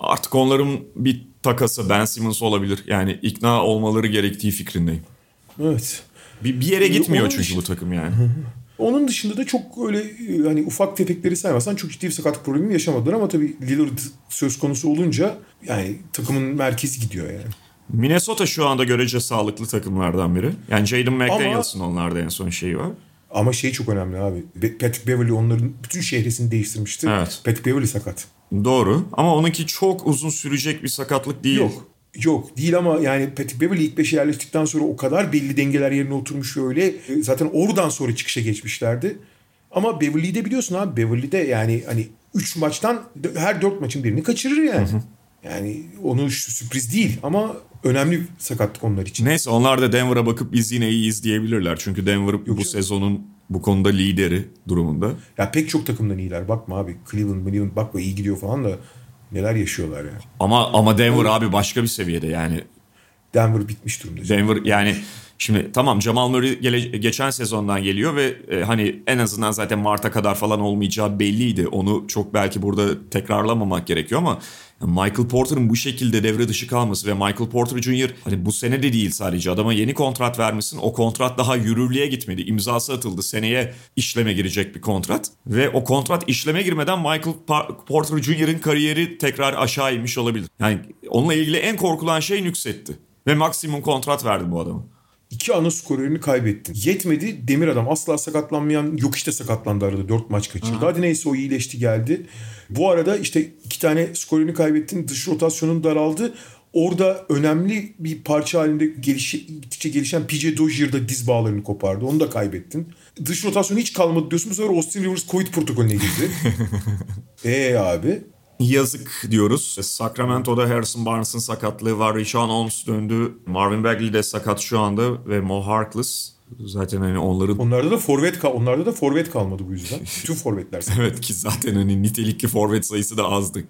Speaker 1: artık onların bir takası Ben Simmons olabilir. Yani ikna olmaları gerektiği fikrindeyim.
Speaker 2: Evet.
Speaker 1: Bir, bir yere gitmiyor
Speaker 2: Onun
Speaker 1: çünkü
Speaker 2: dışında-
Speaker 1: bu takım yani.
Speaker 2: Onun dışında da çok öyle e, hani ufak tefekleri saymazsan çok ciddi bir sakatlık problemi yaşamadılar ama tabii Lillard söz konusu olunca yani takımın merkezi gidiyor yani.
Speaker 1: Minnesota şu anda görece sağlıklı takımlardan biri. Yani Jaden McDaniels'ın onlarda en son şeyi var.
Speaker 2: Ama şey çok önemli abi. Patrick Beverly onların bütün şehresini değiştirmişti.
Speaker 1: Evet.
Speaker 2: Patrick Beverly sakat.
Speaker 1: Doğru ama onunki çok uzun sürecek bir sakatlık değil.
Speaker 2: Yok. Yok değil ama yani Patrick Beverly ilk beşe yerleştikten sonra o kadar belli dengeler yerine oturmuş ve öyle. E, Zaten oradan sonra çıkışa geçmişlerdi. Ama Beverly'yi de biliyorsun abi. Beverly'de yani hani 3 maçtan her 4 maçın birini kaçırır yani. Yani onu şu sürpriz değil ama önemli bir sakatlık onlar için.
Speaker 1: Neyse onlar da Denver'a bakıp biz yine iyiyiz diyebilirler. Çünkü Denver bu
Speaker 2: canım.
Speaker 1: sezonun bu konuda lideri durumunda.
Speaker 2: Ya pek çok takımdan iyiler. Bakma abi Cleveland, Cleveland bakma iyi gidiyor falan da neler yaşıyorlar yani.
Speaker 1: Ama ama Denver abi başka bir seviyede yani.
Speaker 2: Denver bitmiş durumda.
Speaker 1: Denver yani şimdi tamam Jamal Murray gele- geçen sezondan geliyor ve e, hani en azından zaten Mart'a kadar falan olmayacağı belliydi. Onu çok belki burada tekrarlamamak gerekiyor ama Michael Porter'ın bu şekilde devre dışı kalması ve Michael Porter Jr. hani bu sene de değil sadece adama yeni kontrat vermişsin. O kontrat daha yürürlüğe gitmedi. İmzası atıldı. Seneye işleme girecek bir kontrat ve o kontrat işleme girmeden Michael Porter Jr.'ın kariyeri tekrar aşağı inmiş olabilir. Yani onunla ilgili en korkulan şey nüksetti. Ve maksimum kontrat verdi bu adama.
Speaker 2: İki ana skorörünü kaybettin. Yetmedi. Demir adam asla sakatlanmayan yok işte sakatlandı arada. Dört maç kaçırdı. Hadi neyse o iyileşti geldi. Bu arada işte iki tane skorörünü kaybettin. Dış rotasyonun daraldı. Orada önemli bir parça halinde gelişi, gittikçe gelişen PJ Dozier da diz bağlarını kopardı. Onu da kaybettin. Dış rotasyon hiç kalmadı diyorsun. Bu sefer Austin Rivers Covid protokolüne girdi. Eee abi.
Speaker 1: Yazık diyoruz. Sacramento'da Harrison Barnes'ın sakatlığı var. Rishon Holmes döndü. Marvin Bagley de sakat şu anda ve Mo Harkless. Zaten hani onların
Speaker 2: Onlarda da forvet kal onlarda da forvet kalmadı bu yüzden. Bütün forvetler
Speaker 1: evet ki zaten hani nitelikli forvet sayısı da azdı.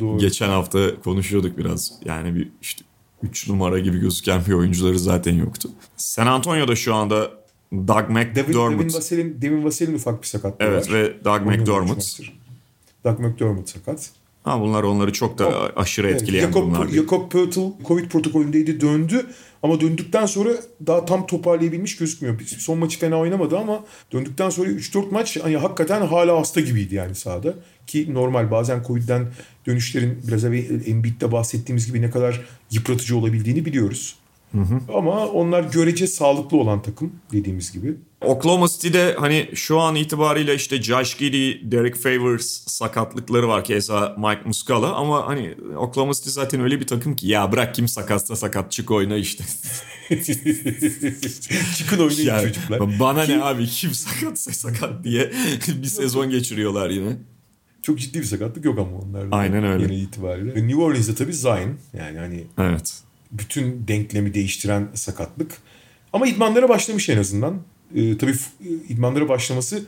Speaker 2: Doğru.
Speaker 1: Geçen hafta konuşuyorduk biraz. Yani bir işte 3 numara gibi gözüken bir oyuncuları zaten yoktu. San Antonio'da şu anda Doug
Speaker 2: Devin, Devin
Speaker 1: McDermott.
Speaker 2: Vassell'in Devin Vassell'in ufak bir sakatlığı
Speaker 1: Evet
Speaker 2: var.
Speaker 1: ve Doug McDermott.
Speaker 2: Doug McDermott sakat.
Speaker 1: Ha, bunlar onları çok da aşırı etkileyen
Speaker 2: Jakob,
Speaker 1: bunlar değil.
Speaker 2: Jakob Poeltl Covid protokolündeydi döndü. Ama döndükten sonra daha tam toparlayabilmiş gözükmüyor. Son maçı fena oynamadı ama döndükten sonra 3-4 maç hani hakikaten hala hasta gibiydi yani sahada. Ki normal bazen Covid'den dönüşlerin biraz evvel Embiid'de bahsettiğimiz gibi ne kadar yıpratıcı olabildiğini biliyoruz. Ama onlar görece sağlıklı olan takım dediğimiz gibi.
Speaker 1: Oklahoma City'de hani şu an itibariyle işte Josh Giddey, Derek Favors sakatlıkları var keza Mike Muscala ama hani Oklahoma City zaten öyle bir takım ki ya bırak kim sakatsa sakat çık oyna işte.
Speaker 2: Çıkın oynayın
Speaker 1: Yani
Speaker 2: çocuklar.
Speaker 1: bana ne abi kim sakatsa sakat diye bir sezon geçiriyorlar yine.
Speaker 2: Çok ciddi bir sakatlık yok ama onlarda.
Speaker 1: Aynen öyle.
Speaker 2: Genel itibariyle. New Orleans'da tabii Zion. Yani hani
Speaker 1: Evet.
Speaker 2: bütün denklemi değiştiren sakatlık. Ama idmanlara başlamış en azından. Ee, tabii f- idmanlara başlaması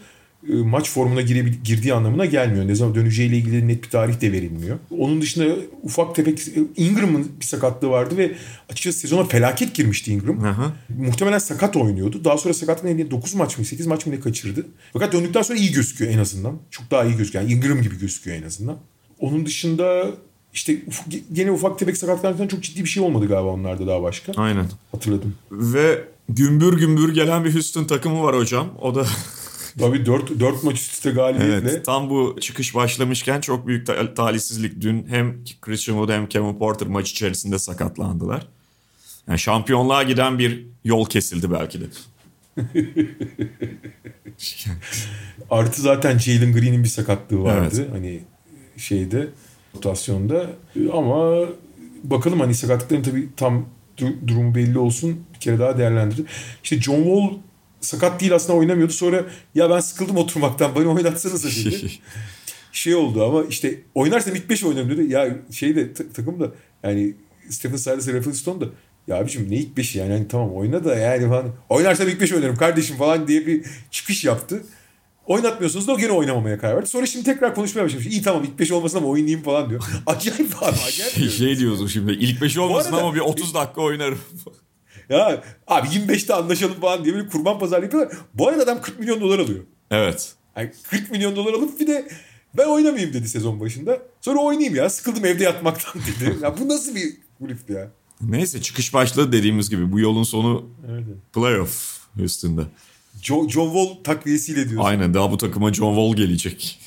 Speaker 2: e, maç formuna girebil- girdiği anlamına gelmiyor. Ne zaman döneceğiyle ilgili net bir tarih de verilmiyor. Onun dışında ufak tefek e, Ingram'ın bir sakatlığı vardı ve açıkçası sezona felaket girmişti Ingram.
Speaker 1: Aha.
Speaker 2: Muhtemelen sakat oynuyordu. Daha sonra sakatlıkla ilgili 9 maç mı 8 maç mı ne kaçırdı. Fakat döndükten sonra iyi gözüküyor en azından. Çok daha iyi gözüküyor. Yani Ingram gibi gözüküyor en azından. Onun dışında işte uf- gene ufak tefek sakatlıklardan çok ciddi bir şey olmadı galiba onlarda daha başka.
Speaker 1: Aynen.
Speaker 2: Hatırladım.
Speaker 1: Ve gümbür gümbür gelen bir Houston takımı var hocam. O da
Speaker 2: Tabii 4, 4 maç üst üste galibiyetle.
Speaker 1: evet, tam bu çıkış başlamışken çok büyük ta- talihsizlik. Dün hem Christian Wood hem Kevin Porter maç içerisinde sakatlandılar. Yani şampiyonluğa giden bir yol kesildi belki de.
Speaker 2: Artı zaten Jalen Green'in bir sakatlığı vardı.
Speaker 1: Evet.
Speaker 2: Hani şeyde rotasyonda. Ama bakalım hani sakatlıkların tabii tam du- durumu belli olsun. Bir kere daha değerlendirir. İşte John Wall sakat değil aslında oynamıyordu. Sonra ya ben sıkıldım oturmaktan beni oynatsanız dedi. şey oldu ama işte oynarsam ilk 5 oynarım dedi. Ya şey de ta- takım da yani Stephen Silas ve Rafael Stone da ya abicim ne ilk 5'i yani hani tamam oyna da yani falan. Oynarsam ilk 5 oynarım kardeşim falan diye bir çıkış yaptı. Oynatmıyorsunuz da o gene oynamamaya karar verdi. Sonra şimdi tekrar konuşmaya başlamış. İyi tamam ilk 5 olmasın ama oynayayım falan diyor. acayip abi acayip.
Speaker 1: şey diyorsun şimdi ilk beşi olmasın
Speaker 2: arada-
Speaker 1: ama bir 30 dakika oynarım.
Speaker 2: Ya abi 25'te anlaşalım falan diye bir kurban pazarı yapıyorlar. Bu arada adam 40 milyon dolar alıyor.
Speaker 1: evet.
Speaker 2: Yani 40 milyon dolar alıp bir de ben oynamayayım dedi sezon başında. Sonra oynayayım ya sıkıldım evde yatmaktan dedi. ya bu nasıl bir kulüp ya?
Speaker 1: Neyse çıkış başladı dediğimiz gibi. Bu yolun sonu
Speaker 2: Evet.
Speaker 1: playoff Houston'da.
Speaker 2: John, John Wall takviyesiyle diyorsun.
Speaker 1: Aynen daha bu takıma John Wall gelecek.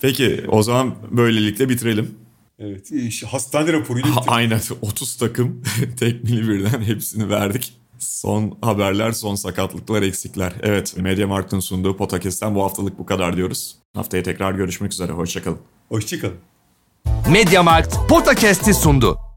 Speaker 1: Peki o zaman böylelikle bitirelim.
Speaker 2: Evet. İşte hastane raporuyla bitirdik.
Speaker 1: Aynen 30 takım tekmili birden hepsini verdik. Son haberler, son sakatlıklar, eksikler. Evet, Mediamarkt'ın sunduğu Potakes'ten bu haftalık bu kadar diyoruz. Haftaya tekrar görüşmek üzere, hoşçakalın.
Speaker 2: Hoşçakalın.
Speaker 3: Mediamarkt Podcast'i sundu.